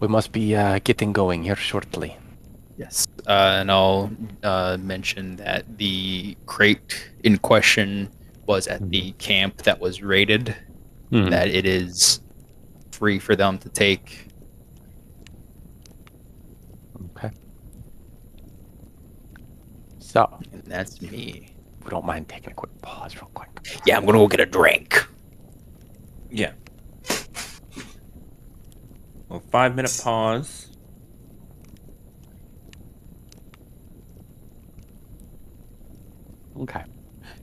We must be uh, getting going here shortly. Yes. Uh, and I'll uh, mention that the crate in question was at the camp that was raided, Hmm. that it is free for them to take. Okay. So, And that's me. we don't mind taking a quick pause, real quick. Yeah, I'm gonna go get a drink. Yeah. Well, five minute pause. Okay.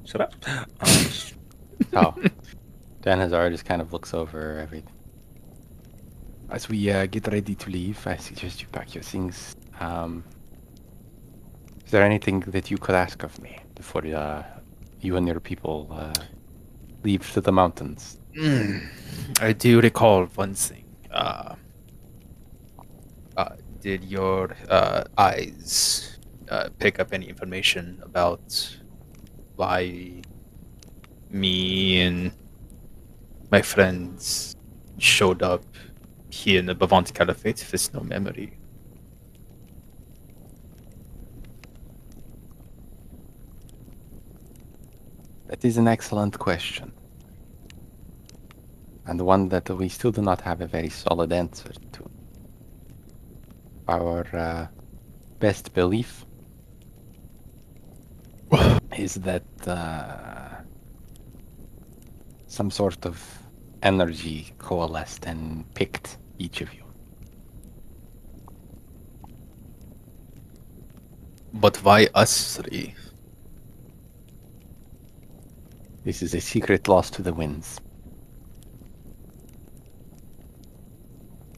Shut up. Um, [laughs] So, Dan Hazar just kind of looks over everything. As we uh, get ready to leave, I suggest you pack your things. Um, is there anything that you could ask of me before uh, you and your people uh, leave to the mountains? Mm, I do recall one thing. Uh, uh, did your uh, eyes uh, pick up any information about why me and my friends showed up here in the Bavant Caliphate with no memory? That is an excellent question. And one that we still do not have a very solid answer to. Our uh, best belief is that uh, some sort of energy coalesced and picked each of you. But why us three? This is a secret lost to the winds.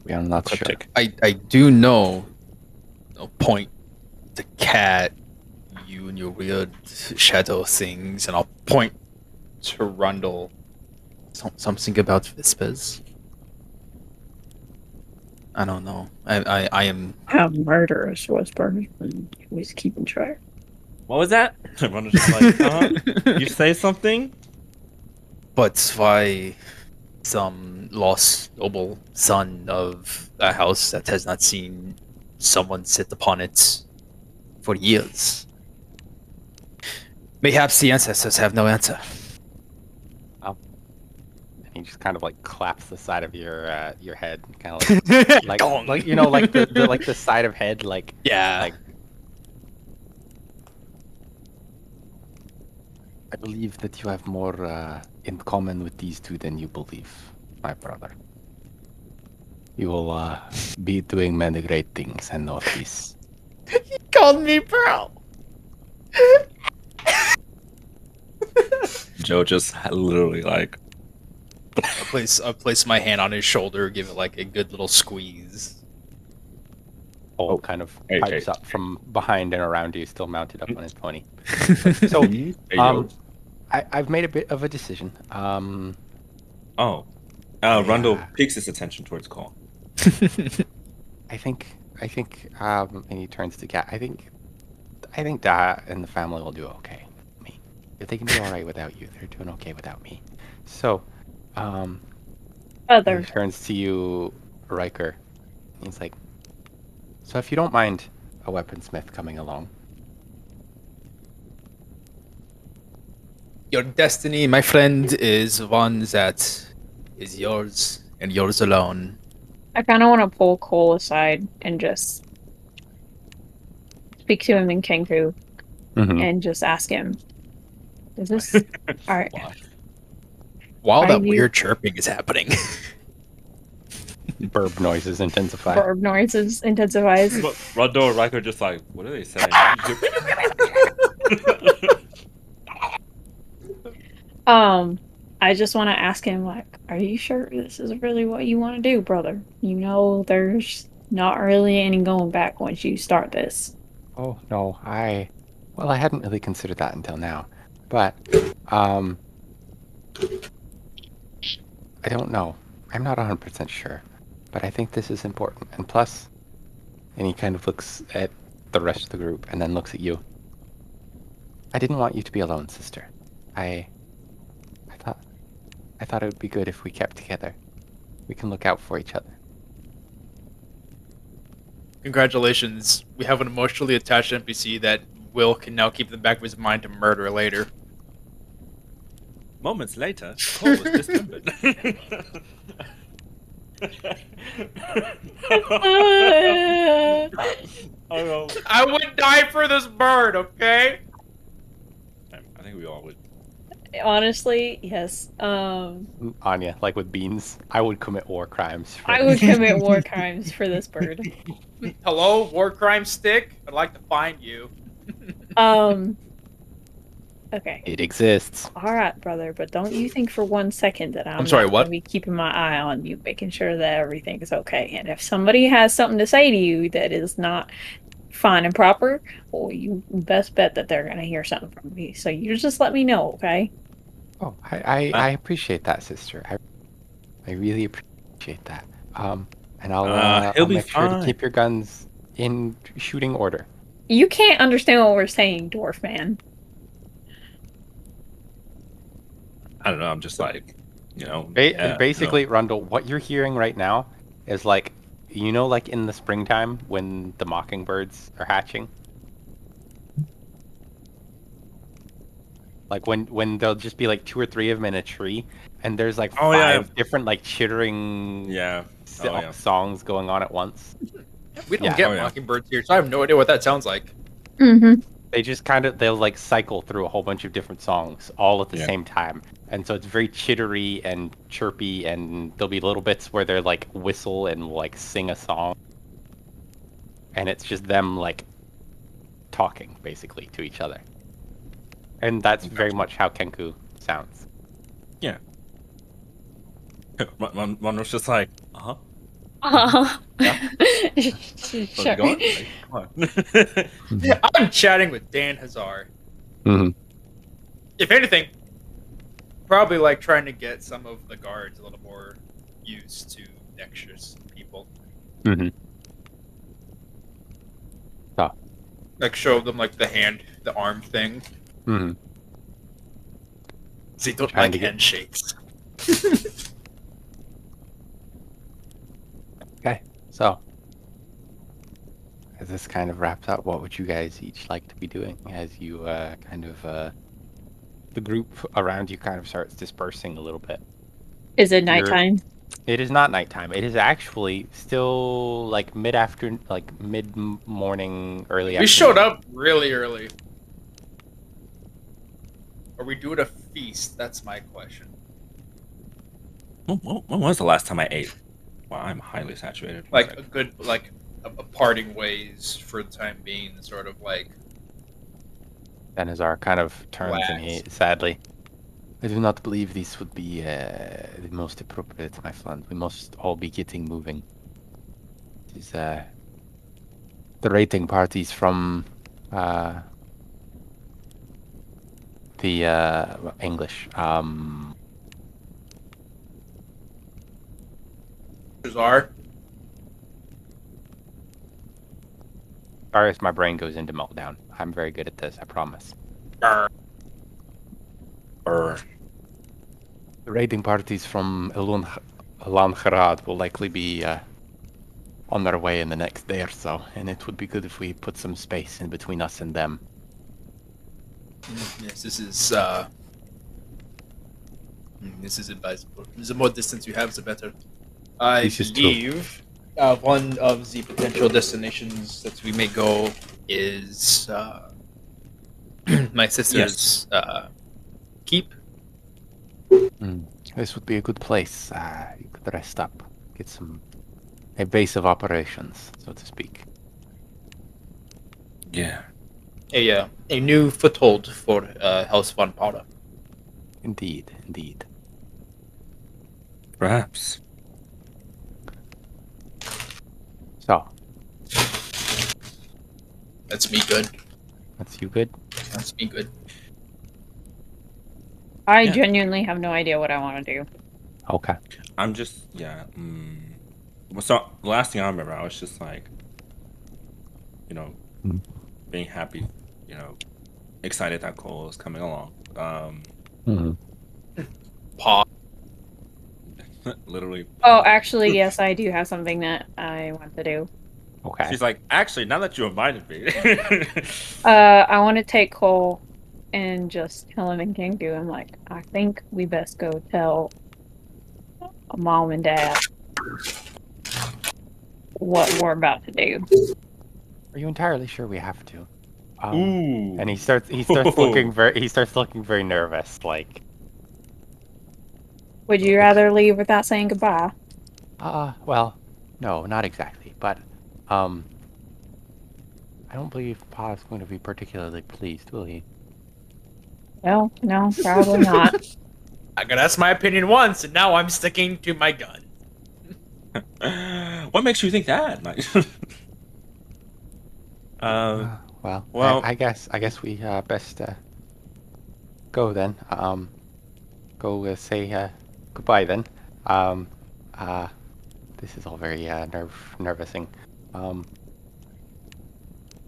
We are not sure. I, I do know. No point the cat, you and your weird shadow things, and I'll point to Rhundal. Some, something about whispers. I don't know. I I, I am. How murderous was Burns when he was keeping track. what was that? [laughs] Everyone's just like, [laughs] uh, you say something? But why some lost noble son of a house that has not seen someone sit upon it for years? Mayhaps the ancestors have no answer. He just kind of like claps the side of your uh, your head, kind of like, [laughs] like, like you know, like the, the like the [laughs] side of head, like yeah. like- I believe that you have more uh, in common with these two than you believe, my brother. You will uh, be doing many great things, and know this. [laughs] called me bro. Joe just literally like, I place I place my hand on his shoulder, give it like a good little squeeze. Oh, kind of Hey, pipes hey. up from behind and around you, still mounted up on his pony. [laughs] So, hey, um, I, I've made a bit of a decision. Um, oh. Uh, Rhundal Yeah. picks his attention towards Cole. [laughs] I think I think um and he turns to Kat. I think I think Da and the family will do okay. With Me. If they can do alright without you, they're doing okay without me. So um Other. he turns to you, Ryker. He's like So if you don't mind a weaponsmith coming along. your destiny, my friend, is one that is yours and yours alone. I kind of want to pull Cole aside and just speak to him in Kenku Mhm. and just ask him, "Is this [laughs] all right?" While Are that you- weird chirping is happening. Burb noises intensify. Verb noises intensifies. But Rondo and Ryker just like, what are they saying? [laughs] Um, I just want to ask him, like, are you sure this is really what you want to do, brother? You know, there's not really any going back once you start this. Oh no, I well, I hadn't really considered that until now, but um, I don't know. I'm not 100% sure, but I think this is important. And plus, and he kind of looks at the rest of the group and then looks at you. I didn't want you to be alone, sister. I, I thought, I thought it would be good if we kept together. We can look out for each other. Congratulations. We have an emotionally attached NPC that Will can now keep in the back of his mind to murder later. Moments later, Cole was dismembered. [laughs] I would die for this bird, okay? I think we all would. Honestly, yes. Um, Anya, like with beans, I would commit war crimes. For I would commit war crimes for this bird. [laughs] Hello, war crime stick? I'd like to find you. Um, okay. It exists. All right, brother, but don't you think for one second that I'm, I'm sorry, what? gonna be keeping my eye on you, making sure that everything is okay. And if somebody has something to say to you that is not fine and proper, well, you best bet that they're gonna hear something from me. So you just let me know, okay? Oh, I, I, I appreciate that, sister. I, I really appreciate that. Um, and I'll, Uh, uh, he'll I'll be make sure to fine. keep your guns in shooting order. You can't understand what we're saying, dwarf man. I don't know. I'm just like, you know. Ba- yeah, no. basically, Rhundal, what you're hearing right now is like, you know, like in the springtime when the mockingbirds are hatching. Like when when there'll just be like two or three of them in a tree, and there's like Oh, five yeah. different like chittering Yeah. so- Oh, yeah. songs going on at once. We don't Yeah. get Oh, yeah. mockingbirds here, so I have no idea what that sounds like. Mm-hmm. they just kind of they'll like cycle through a whole bunch of different songs all at the Yeah. same time and so it's very chittery and chirpy and there'll be little bits where they're like whistle and like sing a song and it's just them like talking basically to each other and that's very much how kenku sounds One, one, one was just like, uh huh. Uh-huh. How's sure. it going? [laughs] Like, come. [laughs] I'm chatting with Dan Hazar. Mhm. If anything, probably like trying to get some of the guards a little more used to dexterous people. Mhm. Ah. Like show them like the hand, the arm thing. hmm See, don't Trying like to get- handshakes. [laughs] so as this kind of wraps up what would you guys each like to be doing as you uh kind of uh the group around you kind of starts dispersing a little bit Is it nighttime? It is not nighttime. It is actually still like mid afternoon, like mid morning, early. We afternoon. showed up really early. Are we doing a feast? That's my question. When, when when was the last time I ate? Wow, I'm highly saturated. Like a good, like a, a parting ways for the time being, sort of like Benazar kind of turns and he sadly. I do not believe this would be uh, the most appropriate, my friend. We must all be getting moving. It is uh, the rating parties from uh, the uh, English. Um, Hazar. sorry if my brain goes into meltdown. I'm very good at this. I promise. Brr. The raiding parties from Elun Elan Harad will likely be uh, on their way in the next day or so, and it would be good if we put some space in between us and them. Yes, this is uh, Mm, This is advisable. The more distance you have, the better. I This believe uh, one of the potential destinations that we may go is uh, [clears throat] my sister's uh, keep. This would be a good place. Uh, you could rest up, get some a base of operations, so to speak. Yeah. A uh, a new foothold for uh, House von Powder. Indeed, indeed. Perhaps. So, That's me good. that's you good? That's me good. I Yeah. genuinely have no idea what I want to do. Okay. I'm just yeah. Mm, well, so the last thing I remember, I was just like, you know, Mhm. being happy, you know, excited that Cole is coming along. Um, hmm Paw. [laughs] literally. Oh, actually, yes, I do have something that I want to do. Okay. She's like, actually, now that you reminded me. [laughs] Uh, I want to take Cole and just tell him and King I'm like, I think we best go tell mom and dad what we're about to do. Are you entirely sure we have to? Um, Ooh. and he starts he starts [laughs] looking very he starts looking very nervous, like Would you rather leave without saying goodbye? uh well, no, not exactly. But um I don't believe Pa's going to be particularly pleased, will he? Well, no, probably not. [laughs] I got asked my opinion once, and now I'm sticking to my gun. what makes you think that? Like, [laughs] uh, Uh, well, well- I, I guess I guess we uh, best uh, go then. Um, go uh, say uh, goodbye then. Um, uh, this is all very uh, nerve nervousing. Um,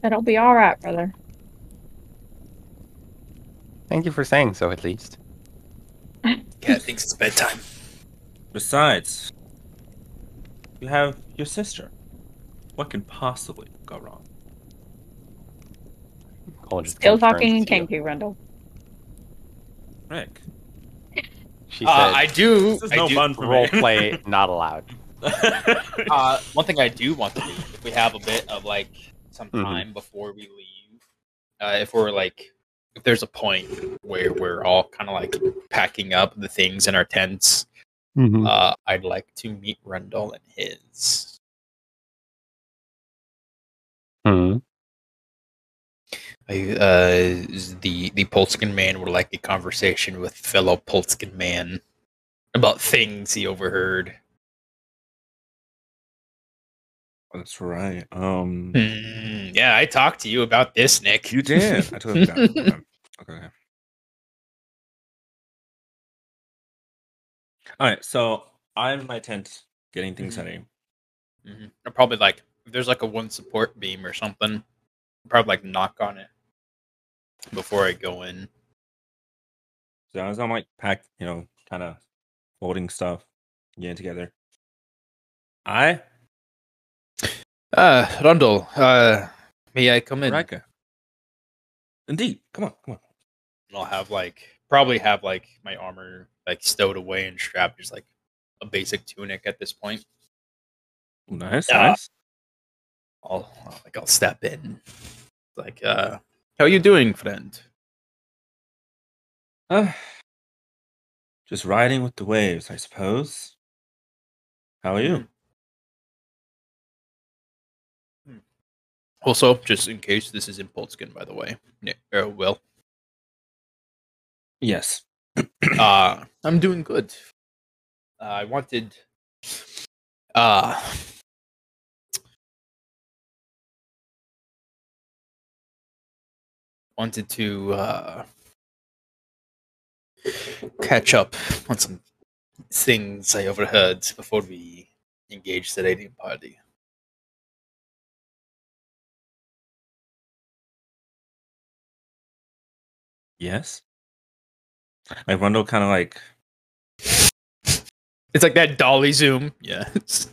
It'll be all right, brother. thank you for saying so, at least. [laughs] Kat thinks it's bedtime. besides, you have your sister. What can possibly go wrong? Still talking in turns to you. Kenku, Rhundal. Rick. She Uh, said, I do. This is I no do- fun for "Role me. play not allowed." [laughs] Uh, one thing I do want to do, if we have a bit of like some Mhm. time before we leave, uh, if we're like, if there's a point where we're all kind of like packing up the things in our tents, Mhm. uh, I'd like to meet Rhundal and his. Mhm. I, uh, the the Polskin man would like a conversation with fellow Polskin man about things he overheard. That's right. Um, Hmm, yeah, I talked to you about this, Nick. you did. I totally forgot. [laughs] Okay. okay. okay. All right. So I'm in my tent getting things Mhm. ready. Mhm. I'll probably like if there's like a one support beam or something, I'll probably like knock on it before I go in. So as I'm like pack, you know, kind of folding stuff, getting together. I, Uh, Rhundal, uh, may I come in? Ryker. Indeed. Come on. Come on. And I'll have like probably have like my armor like stowed away and strapped, just like a basic tunic at this point. Nice. Yeah. Nice. I'll I'll- like I'll step in, like uh, how are you doing, friend? Uh, just riding with the waves, I suppose. How are you? Also, just in case this is in Polskin, by the way, Nick, uh, Will. Yes. Uh, [clears throat] I'm doing good. Uh, I wanted. Uh, wanted to uh, catch up on some things I overheard before we engaged the raiding party. Yes. Like Rhundal kind of like It's like that dolly zoom. Yes.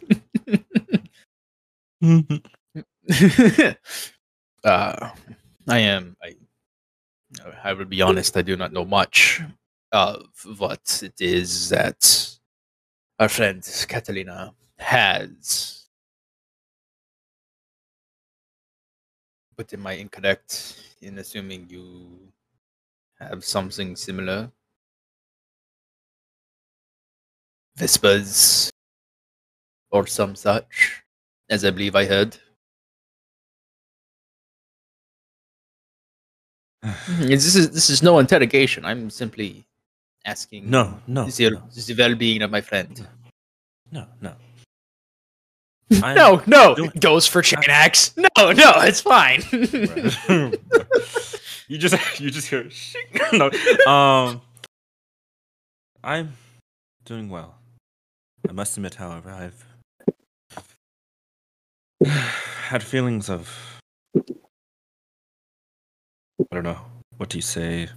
[laughs] [laughs] uh, I am. I. I would be honest. I do not know much. of what it is that our friend Catalina has. But am I incorrect in assuming you have something similar? Vespers or some such, as I believe I heard. This is this is no interrogation. I'm simply asking. No, no, the, no. the well-being of my friend. No, no. [laughs] I'm- no, no, doing- goes for chain axe. [laughs] No, no, it's fine. [laughs] you just you just hear no. Um I'm doing well. I must admit, however, I've [sighs] had feelings of I don't know, what do you say?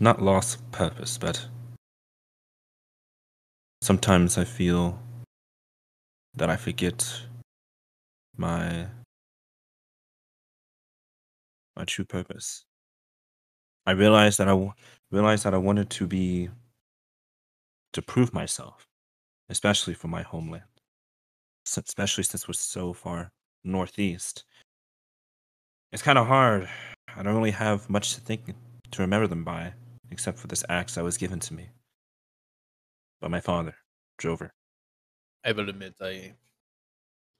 Not loss of purpose, but sometimes I feel that I forget my my true purpose. I realized that I realized that I wanted to be to prove myself, especially for my homeland, especially since we're so far northeast. It's kind of hard. I don't really have much to think to remember them by, except for this axe that was given to me by my father, Drover. I will admit I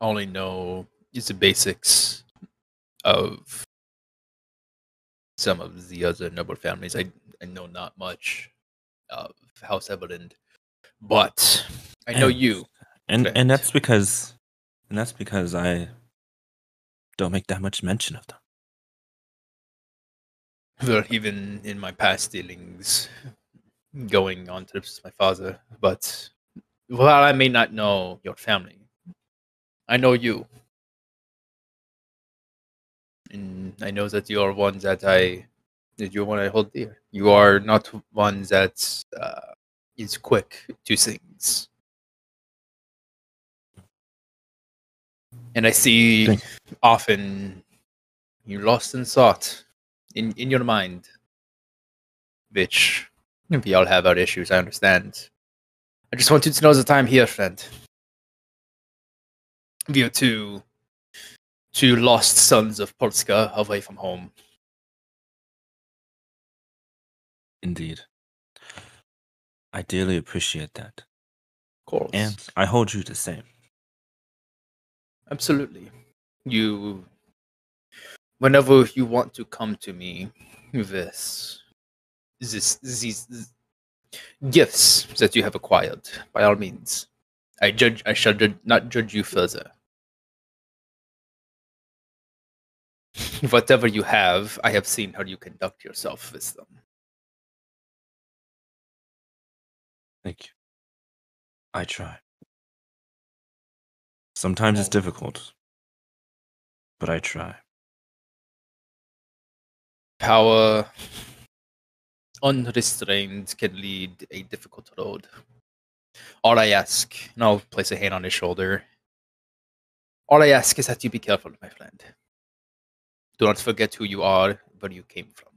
only know just the basics of some of the other noble families. I, I know not much of House Everend, but I know And- you. and and that's because and that's because I don't make that much mention of them. Well, even in my past dealings, going on trips with my father, but while I may not know your family, I know you. And I know that you are one that I, that you're one I hold dear. You are not one that uh, is quick to things. And I see often you lost in thought in in your mind, which we all have our issues. I understand. I just want you to know that I'm here, friend. We are two two lost sons of Polska away from home. Indeed. I dearly appreciate that. Of course, And I hold you the same. absolutely. You, whenever you want to come to me with this, this these gifts that you have acquired, by all means, I judge. I shall judge, not judge you further. [laughs] Whatever you have, I have seen how you conduct yourself with them. Thank you. I try. Sometimes it's difficult, but I try. Power unrestrained can lead a difficult road. All I ask, and I'll place a hand on his shoulder. All I ask is that you be careful, my friend. Do not forget who you are, where you came from.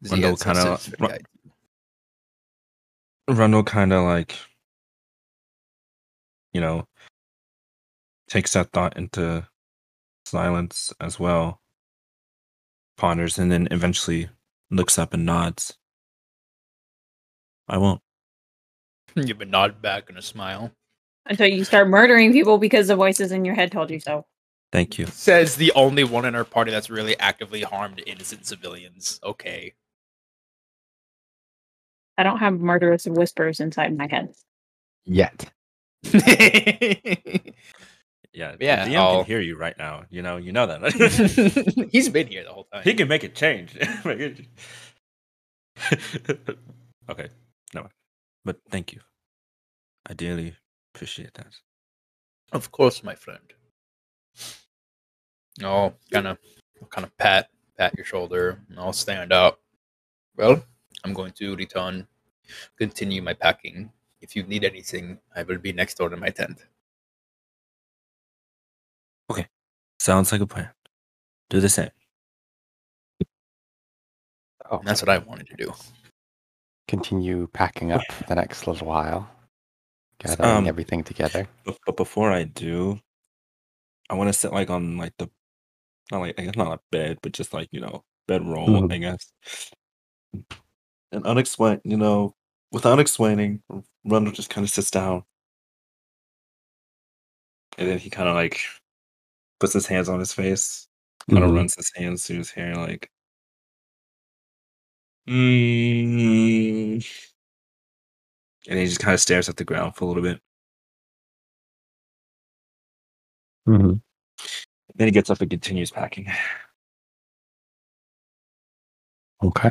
The Wendell kinda ancestors will ru- guide you. Rhundal kind of like, you know, takes that thought into silence as well, ponders, and then eventually looks up and nods. I won't. [laughs] You would nod back and a smile. Until you start murdering people because the voices in your head told you so. Thank you. Says the only one in our party that's really actively harmed innocent civilians. Okay. I don't have murderous whispers inside my head. Yet. [laughs] Yeah, Yeah, The DM I'll- can oh. hear you right now. You know, you know that. [laughs] He's been here the whole time. he can make it change. [laughs] [laughs] okay, no, but thank you. I dearly appreciate that. Of course, my friend. I'll kind of, kind of pat, pat your shoulder, and I'll stand up. Well, I'm going to return, continue my packing. If you need anything, I will be next door to my tent. Sounds like a plan. do the same. Oh, That's what I wanted to do. continue packing up for the next little while, gathering Um, everything together. But, but before I do, I want to sit like on like the not like I guess not a bed, but just like you know bedroll, Mhm. I guess. And unexplained, you know, without explaining, Rhundal just kind of sits down, and then he kind of like puts his hands on his face, kind of Mhm. runs his hands through his hair, like. Mm. And he just kind of stares at the ground for a little bit. Mhm. Then he gets up and continues packing. Okay.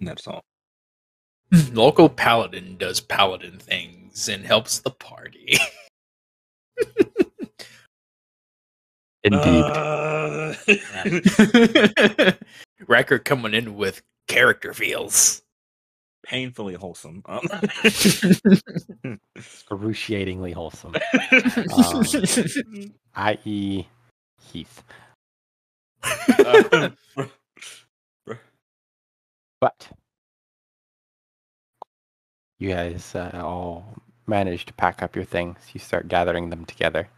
And that's all. [laughs] Local paladin does paladin things and helps the party. [laughs] Indeed. Uh, [laughs] Record coming in with character feels. painfully wholesome. Um, Excruciatingly wholesome. Um, I.e., Heath. uh, But you guys uh, all manage to pack up your things. You start gathering them together.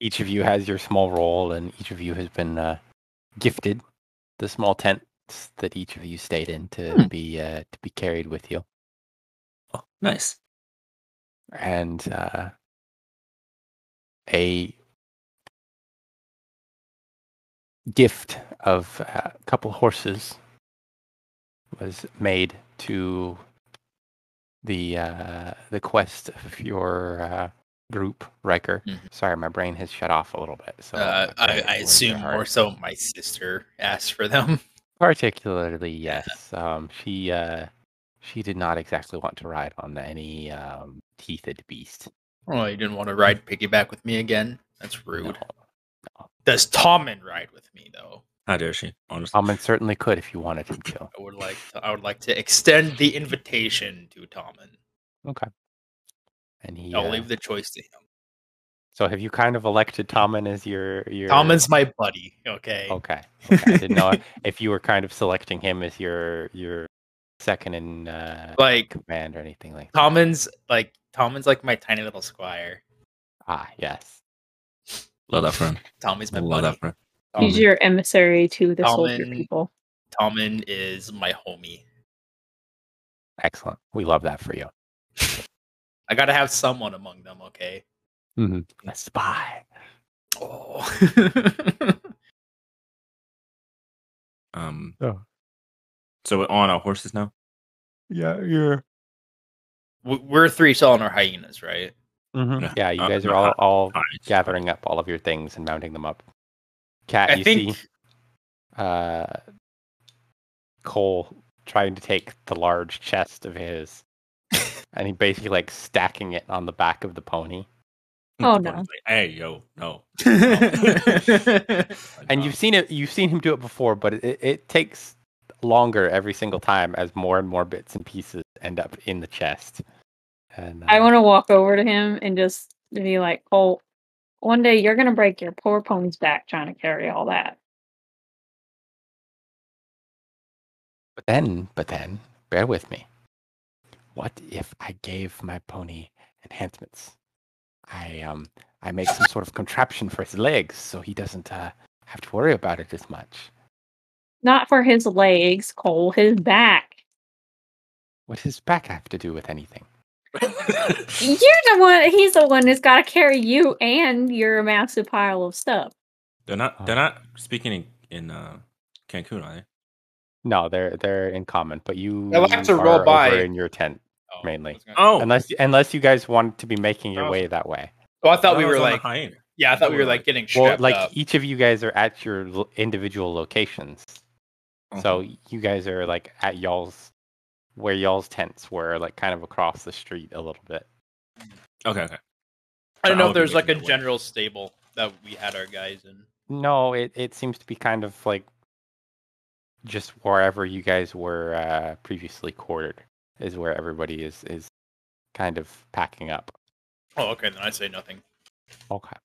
Each of you has your small role, and each of you has been uh, gifted the small tents that each of you stayed in to Hmm. be uh, to be carried with you. oh, nice. and uh, a gift of a couple horses was made to the uh, the quest of your uh, group, Ryker. Mhm. Sorry, my brain has shut off a little bit. So Uh, I, I assume more so my sister asked for them. Particularly, [laughs] yes. Um, she uh, she did not exactly want to ride on any um, teethed beast. Oh, you didn't want to ride piggyback with me again? That's rude. No. Does Tommen ride with me though? How dare she? Honestly. Tommen certainly could if you wanted him to. I would like to, I would like to extend the invitation to Tommen. Okay. And he. I'll uh, leave the choice to him. So have you kind of elected Tommen as your your? Tommen's my buddy. Okay. Okay. okay. I didn't know if [laughs] you were kind of selecting him as your your second in uh, Like command or anything like. Tommen's like Tommen's like my tiny little squire. Ah, yes. Love that friend. Tommy's my Love buddy. that friend. He's Tommen. your emissary to the soldier people. Tommen is my homie. Excellent. We love that for you. I gotta have someone among them, okay? Mm-hmm. A spy. Oh. [laughs] Um. Oh. So we're on our horses now. Yeah, you're. We're three selling our hyenas, right? hmm Yeah. Yeah, you Uh, guys are all all gathering up all of your things and mounting them up. Kat, I you think see uh, Cole trying to take the large chest of his, [laughs] and he basically like stacking it on the back of the pony. Oh, The no. like, hey yo, no. [laughs] And you've seen it. You've seen him do it before, but it, it takes longer every single time as more and more bits and pieces end up in the chest. And I uh, want to walk over to him and just be like, "Oh, one day you're gonna break your poor pony's back trying to carry all that." But then, but then, bear with me. What if I gave my pony enhancements? I um, I make some sort of contraption for his legs, so he doesn't uh, have to worry about it as much. Not for his legs, Cole. His back. What does his back have to do with anything? [laughs] You're the one. He's the one that's got to carry you and your massive pile of stuff. they're not. They're not speaking in in uh, Kenku, are they? No, they're they're in common, but you I like to are roll by. in your tent Oh, mainly. Gonna- Oh, Unless unless you guys want to be making your Oh. way that way. Oh, I thought we were was on the like, yeah, I thought we were we're like like- getting Well, like up. each of you guys are at your individual locations. So you guys are like at y'all's where y'all's tents were, like kind of across the street a little bit. okay, okay. I don't know I'll if there's like a making way. general stable that we had our guys in. No, it, it seems to be kind of like just wherever you guys were uh, previously quartered. is where everybody is is kind of packing up. Oh, okay. Then I say nothing. Okay.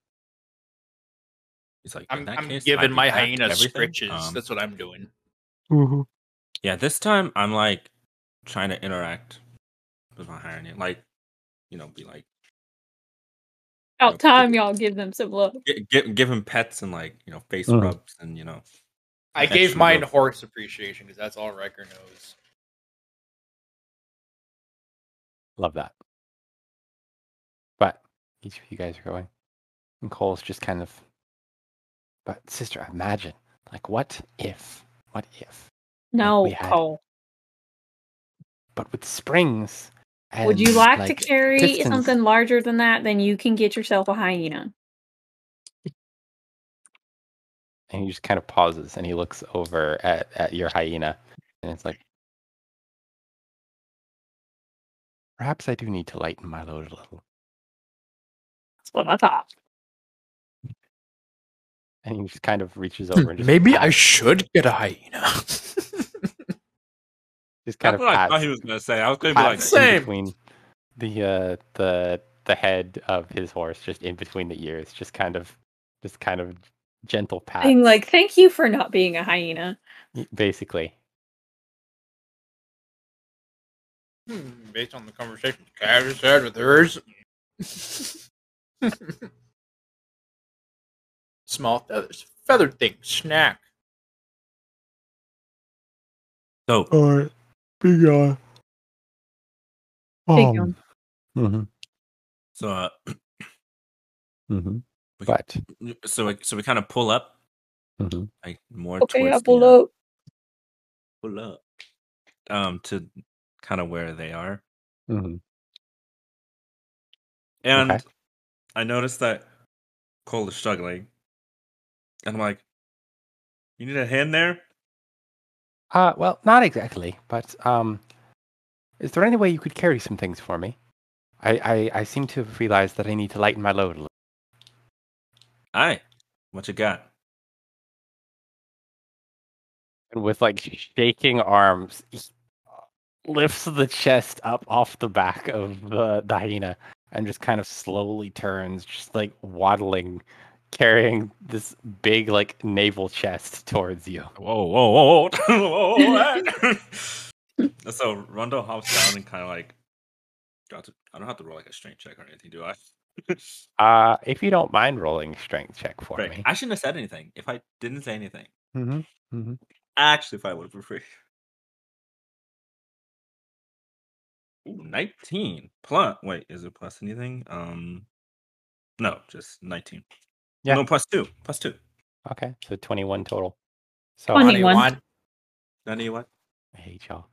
It's like, I'm, I'm case, giving my packed hyena everything." scritches. Um, That's what I'm doing. Yeah, this time I'm like trying to interact with my hyena, like you know, be like About Nope. time y'all give them some love. give give him pets and like you know face Mhm. rubs and you know. I gave mine love. horse appreciation because that's all Ryker knows. Love that. But each of you guys are going. And Cole's just kind of But sister, imagine. Like what if? What if? No, we had- Cole. But with springs Would you and, like, to carry pistons- something larger than that? Then you can get yourself a hyena. And he just kind of pauses and he looks over at, at your hyena and it's like Perhaps I do need to lighten my load a little. That's what I thought. And he just kind of reaches over hmm, and just Maybe I should get a hyena. [laughs] just kind That's of what I thought he was gonna say. I was gonna be like, pats Same. between the uh the the head of his horse, just in between the ears, just kind of just kind of gentle pats. Being like, thank you for not being a hyena. basically. Hmm, Based on the conversation Kat just had with hers. [laughs] Small feathers. Feathered thing. Snack. So Alright. Big guy. Big Um, one. Mm-hmm. so uh, Mm-hmm. we- But so we, so we kind of pull up Mhm. like more Okay, I towards pull the, uh, up. pull up um to kind of where they are Mm-hmm. and Okay. i noticed that cole is struggling and i'm like you need a hand there uh well not exactly, but um is there any way you could carry some things for me? I, I, I seem to have realized that I need to lighten my load a little. aye what you got And with like shaking arms, he lifts the chest up off the back of the, the hyena and just kind of slowly turns, just like waddling, carrying this big like naval chest towards you. whoa whoa whoa whoa, whoa, [laughs] whoa. [laughs] so Rhundal hops down and kind of like got to, i don't have to roll like a strength check or anything do i [laughs] Uh, if you don't mind rolling strength check for Right. me. i shouldn't have said anything if i didn't say anything Mm-hmm. Mm-hmm. Actually, if I would prefer. Ooh, 19 plus. Wait, is it plus anything? Um, no, just 19. Yeah. No, plus two. Plus two. Okay, so 21 total. So 21. Nani, what? I hate y'all.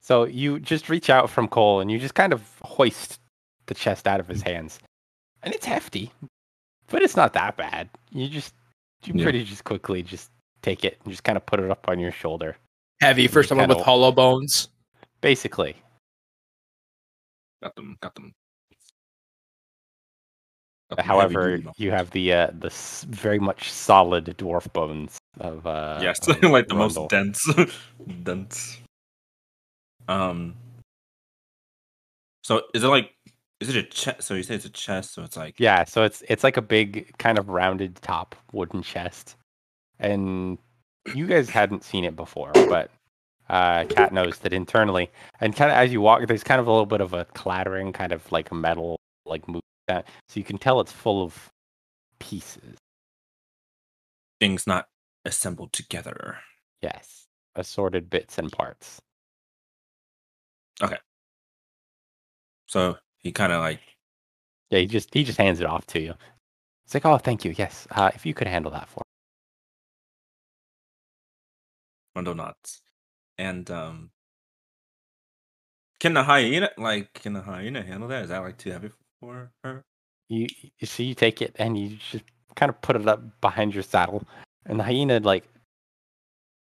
So you just reach out from Cole and you just kind of hoist the chest out of his hands. And it's hefty, but it's not that bad. You just, you Yeah. pretty just quickly just take it and just kind of put it up on your shoulder. Heavy for someone with hollow bones. Basically. Got them. Got them. Got them heavy However, you have the uh, the very much solid dwarf bones of uh yes, [laughs] of like the Rhundal. most dense, [laughs] dense. Um. So is it like? Is it a chest? So you say it's a chest, so it's like Yeah, so it's it's like a big kind of rounded top wooden chest. And you guys hadn't seen it before, but uh Kat knows that internally and kind of as you walk there's kind of a little bit of a clattering kind of like a metal like move that so you can tell it's full of pieces. things not assembled together. Yes. Assorted bits and parts. Okay. So he kind of like Yeah, he just he just hands it off to you. It's like, oh thank you, yes. Uh if you could handle that for Rhundal knots. And um can the hyena like can the hyena handle that? Is that like too heavy for her? you you see you take it and you just kind of put it up behind your saddle and the hyena like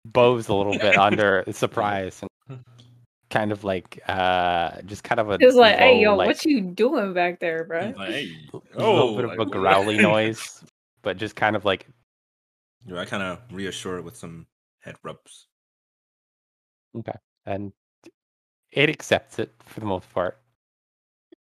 bows a little bit under [laughs] surprise and kind of like uh just kind of a It's like, hey, yo, like, what you doing back there, bro? Like, hey, a [laughs] oh, little bit of a growly [laughs] noise but just kind of like You know, I kind of reassure it with some head rubs. Okay and it accepts it for the most part.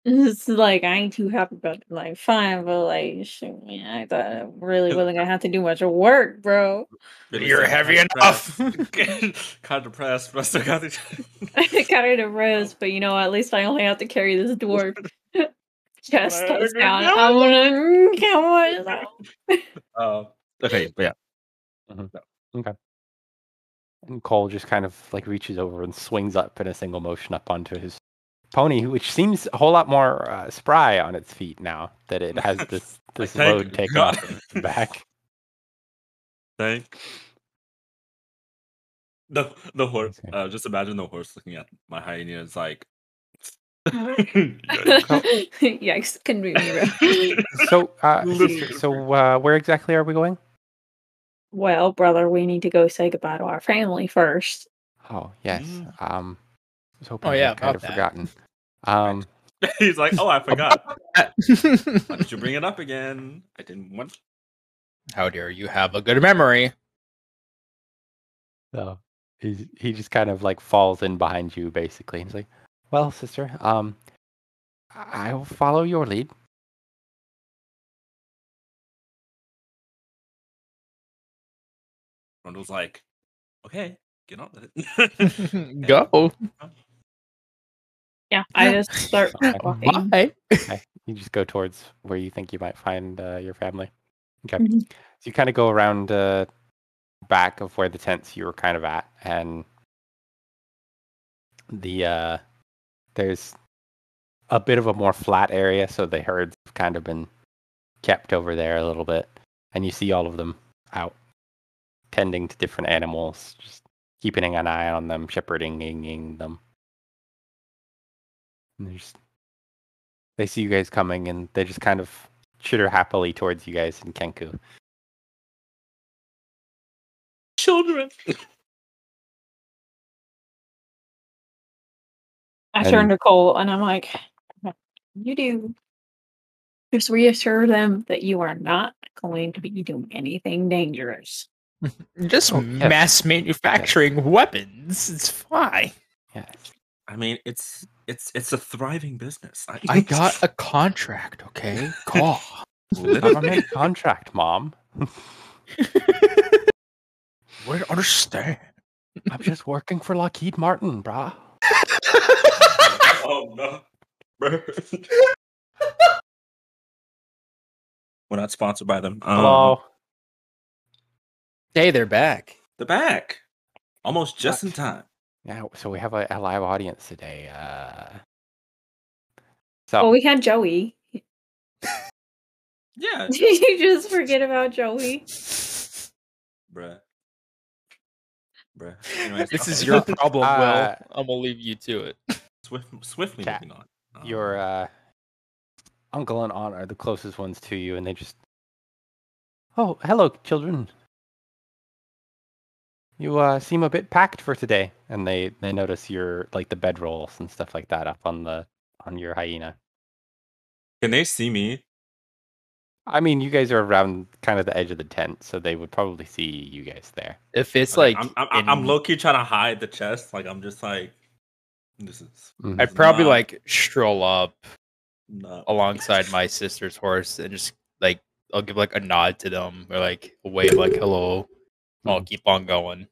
It's like I ain't too happy about it. Like, fine, but like, shoot, man, I thought I really wasn't gonna have to do much work, bro. Billy You're heavy [laughs] "Kinda enough." depressed." kind of depressed, but I still got the. I carried a rose, but you know, at least I only have to carry this dwarf. [laughs] Chest Well, touch down. I'm gonna mm, come on. Uh, Okay, but yeah. And Cole just kind of like reaches over and swings up in a single motion up onto his pony, which seems a whole lot more uh, spry on its feet now that it has [laughs] this this thank load taken God. off its back. [laughs] Thank. The the horse. Okay. Uh, just imagine the horse looking at my hyena. It's like. [laughs] Yikes, couldn't be me. So, uh, sister, so uh, where exactly are we going? Well, brother, we need to go say goodbye to our family first. Oh yes. Mm. Um, I was hoping Oh, I'd yeah, kind of that. forgotten. [laughs] Um, [laughs] He's like, oh, I [laughs] forgot. Why did you bring it up again? I didn't want. How dare you have a good memory? So he he just kind of like falls in behind you basically. He's like, "Well, sister, um, I I will follow your lead." Rhundal's like, okay, get on with it. Go. Yeah, I just start [laughs] Okay. walking. Bye. Okay, you just go towards where you think you might find uh, your family. Okay, Mhm. so you kind of go around uh, back of where the tents you were kind of at, and the uh, there's a bit of a more flat area, so the herds have kind of been kept over there a little bit, and you see all of them out tending to different animals, just keeping an eye on them, shepherding them. And they're just they see you guys coming and they just kind of chitter happily towards you guys in Kenku. Children. I And- turn to Cole and I'm like, you do. Just reassure them that you are not going to be doing anything dangerous. [laughs] Just Oh, yes. mass manufacturing weapons. It's fine. Yes. I mean, it's it's it's a thriving business. I, I got a contract, okay? [laughs] God. Government contract, mom. [laughs] Where to understand? I'm just working for Lockheed Martin, brah. oh no. [laughs] We're not sponsored by them. Um, Hello. Hey, they're back. The back. Almost just in time. Yeah, so we have a, a live audience today. Uh, so Oh, we had Joey. [laughs] Yeah. Did you just forget about Joey? [laughs] Bruh. Bruh. Anyways, [laughs] This is your problem, Uh, Will. I'm gonna leave you to it. Swift, swiftly Kat, moving on. Um, your uh, uncle and aunt are the closest ones to you, and they just. Oh, hello, children. You uh, seem a bit packed for today, and they they notice your like the bedrolls and stuff like that up on the on your hyena. Can they see me? I mean, you guys are around kind of the edge of the tent, so they would probably see you guys there. If it's Like, like, I'm, I'm, I'm low key trying to hide the chest. Like I'm just like, this is Mhm. I'd probably not- like stroll up not. alongside my sister's horse and just like I'll give like a nod to them or like a wave like hello. I'll keep on going.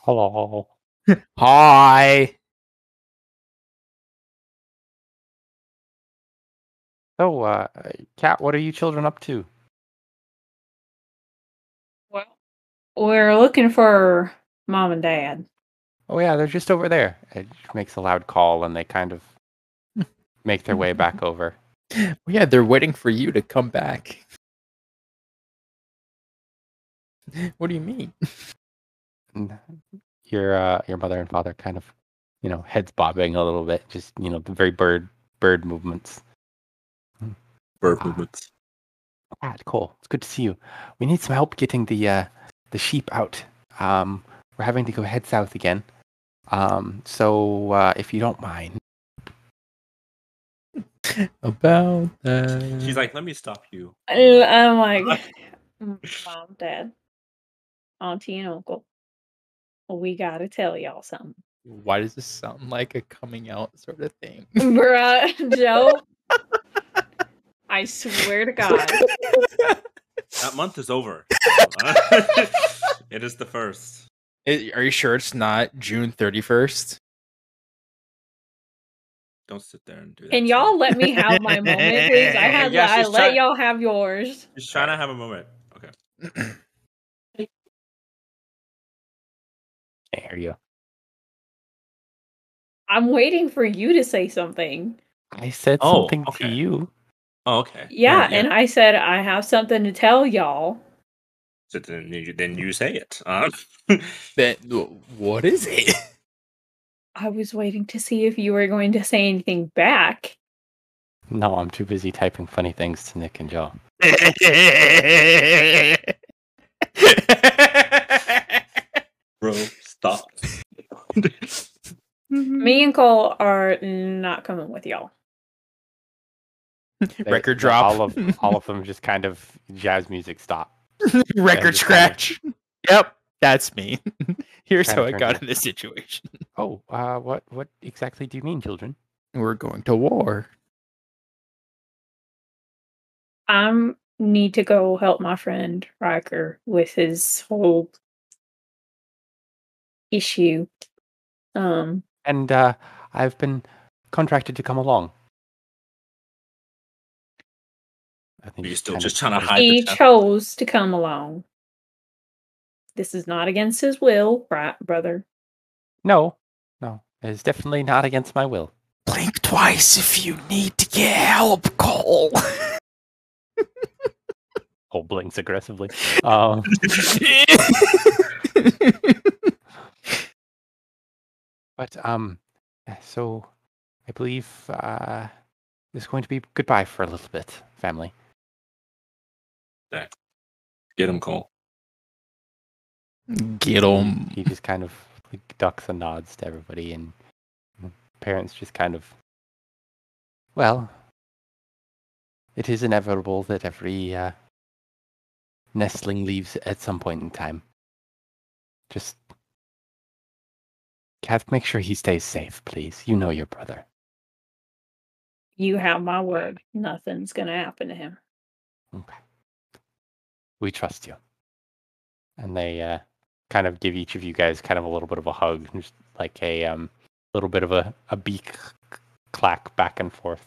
Hello. [laughs] Hi. So, uh, Kat, what are you children up to? Well, we're looking for mom and dad. Oh yeah, they're just over there. It makes a loud call, and they kind of [laughs] make their way back over. [laughs] Well, yeah, they're waiting for you to come back. [laughs] What do you mean? Your uh, your mother and father kind of, you know, heads bobbing a little bit, just you know, the very bird bird movements. Bird Ah. movements. Ah, cool. It's good to see you. We need some help getting the uh, the sheep out. Um, we're having to go head south again. Um, so uh, if you don't mind, [laughs] About that. She's like, let me stop you. Uh, I'm like, "Mm, mom, dad, auntie, and uncle. We gotta tell y'all something. Why does this sound like a coming out sort of thing? [laughs] Bruh, [laughs] Joe. I swear to God. That month is over. [laughs] it is the first. I- Are you sure it's not June 31st? Don't sit there and do that. Can y'all me. let me have my moment, please? I had Yeah, I she's let trying- y'all have yours. Just trying to have a moment. Okay. [clears throat] Can't hear you. I'm waiting for you to say something. I said Oh, something okay. to you. Oh, okay. Yeah, and I said I have something to tell y'all. so then you, then you say it. [laughs] Um, That what is it? I was waiting to see if you were going to say anything back. No, I'm too busy typing funny things to Nick and Joe. [laughs] [laughs] bro, stop. Me and Cole are not coming with y'all. They- Record drop. All of all of them just kind of jazz music stop. [laughs] Record just kinda- scratch. Yep, that's me. [laughs] Here's Kinda how I got it. in this situation. Oh, uh, what what exactly do you mean, children? We're going to war. I need to go help my friend Ryker with his whole issue. Um, And uh, I've been contracted to come along. I think You're he's still just of- trying to hide he chest. chose to come along. This is not against his will, right, brother? No, no, it's definitely not against my will. Blink twice if you need to get help, Cole. Cole blinks aggressively. Um, [laughs] [laughs] but um, so I believe uh, it's going to be goodbye for a little bit, family. Get him, Cole. Get him. He just kind of like, ducks and nods to everybody, and parents just kind of, well, it is inevitable that every uh, nestling leaves at some point in time. Just have make sure he stays safe, please. You know your brother. You have my word. Nothing's gonna happen to him. Okay. We trust you. And they uh, kind of give each of you guys kind of a little bit of a hug, just like a um, little bit of a, a beak clack back and forth.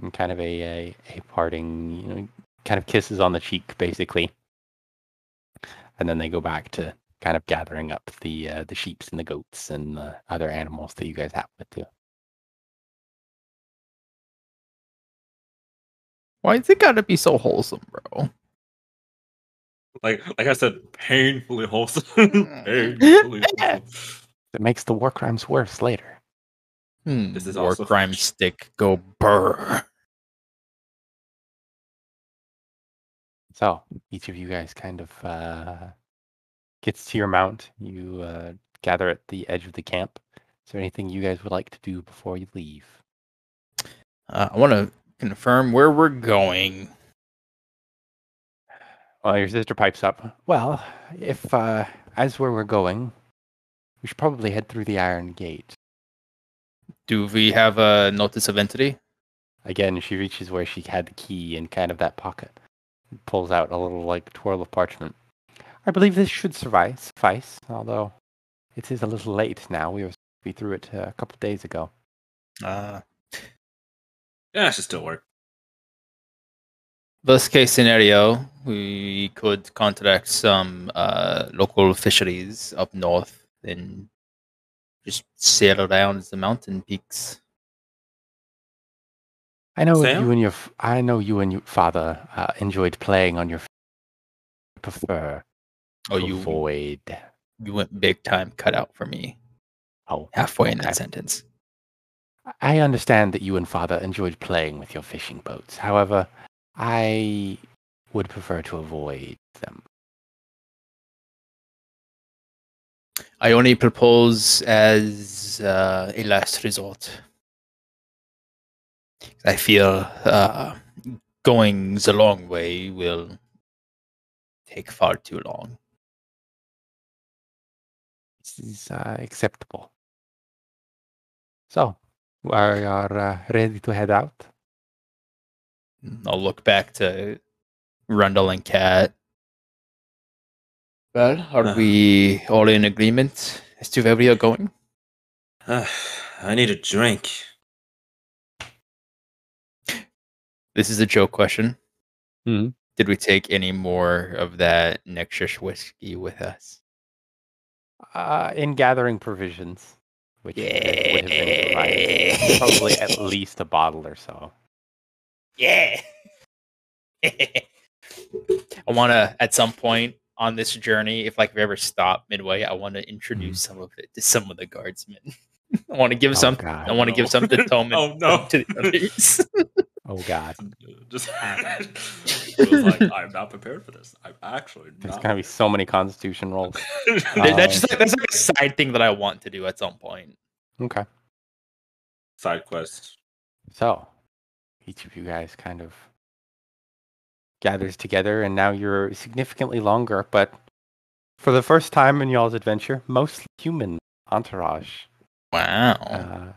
And kind of a, a, a parting, you know, kind of kisses on the cheek, basically. And then they go back to kind of gathering up the uh, the sheeps and the goats and the other animals that you guys have with you. Why is it gotta be so wholesome, bro? Like like I said, painfully wholesome. [laughs] painfully wholesome. It makes the war crimes worse later. Hmm, This is war also- crime [laughs] stick go burr. So each of you guys kind of uh, gets to your mount. You uh, gather at the edge of the camp. Is there anything you guys would like to do before you leave? Uh, I want to confirm where we're going. Well, your sister pipes up. Well, if uh, as where we're going, we should probably head through the Iron Gate. Do we have a notice of entity? Again, she reaches where she had the key in kind of that pocket. Pulls out a little like twirl of parchment. I believe this should suffice. Suffice, although it is a little late now. We were supposed to through it uh, a couple of days ago. Uh, Yeah, it should still work. Worst case scenario, we could contract some uh, local fisheries up north and just sail around the mountain peaks. I know Sam? you and your f- I know you and your father uh, enjoyed playing on your. f- Prefer Oh, you avoid. you went big time cut out for me Oh, halfway in that sentence. I understand that you and father enjoyed playing with your fishing boats. However, I would prefer to avoid them. I only propose as uh, a last resort. I feel uh, going the long way will take far too long. Is uh, acceptable. So, we are uh, ready to head out? I'll look back to Rhundal and Kat. Well, are Uh. we all in agreement as to where we are going? I need a drink. This is a joke question. Mhm. Did we take any more of that Nexus whiskey with us? Uh, in gathering provisions, which would have been provided, probably at [laughs] least a bottle or so. Yeah. [laughs] I want to, at some point on this journey, if like we ever stop midway, I want to introduce some of it to some of the guardsmen. [laughs] I want to give Oh, some. God. I want to no. give some to Tome and Oh, no. to the others. Oh God, [laughs] Just [laughs] [laughs] it was like I'm not prepared for this. I'm actually there's gonna be so many Constitution rolls. prepared. that's just like that's like a side thing that I want to do at some point. Okay, side quest. so each of you guys kind of gathers together, and now you're significantly longer, but for the first time in y'all's adventure, mostly human entourage Wow. uh,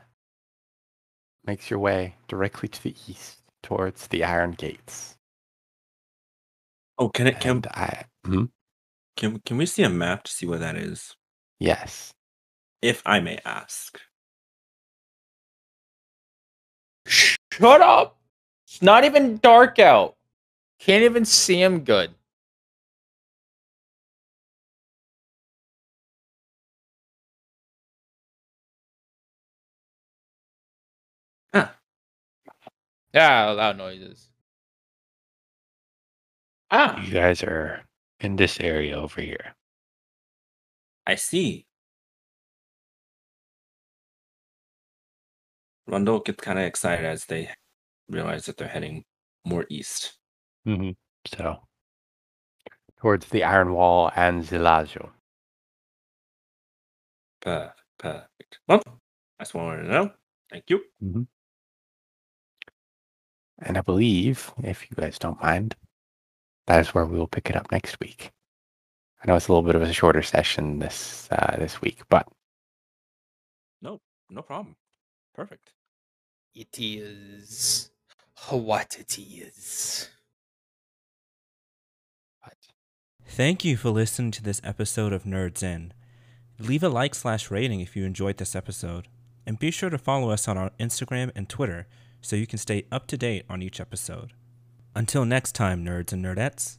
makes your way directly to the east towards the Iron Gates. Oh, can it can And I, hmm? can can we see a map to see where that is? yes, If I may ask. Shut up! It's not even dark out. Can't even see him good. Yeah, loud noises. Ah, you guys are in this area over here. I see. Rhundal gets kind of excited as they realize that they're heading more east. Mm-hmm. So, towards the Iron Wall and Zilajo. Perfect. Perfect. Well, that's what I wanted to know. Thank you. And I believe, if you guys don't mind, that is where we will pick it up next week. I know it's a little bit of a shorter session this uh, this week, but No, no problem. Perfect. it is what it is. What? Thank you for listening to this episode of Nerds Inn. Leave a like slash rating if you enjoyed this episode, and be sure to follow us on our Instagram and Twitter so you can stay up to date on each episode. Until next time, nerds and nerdettes,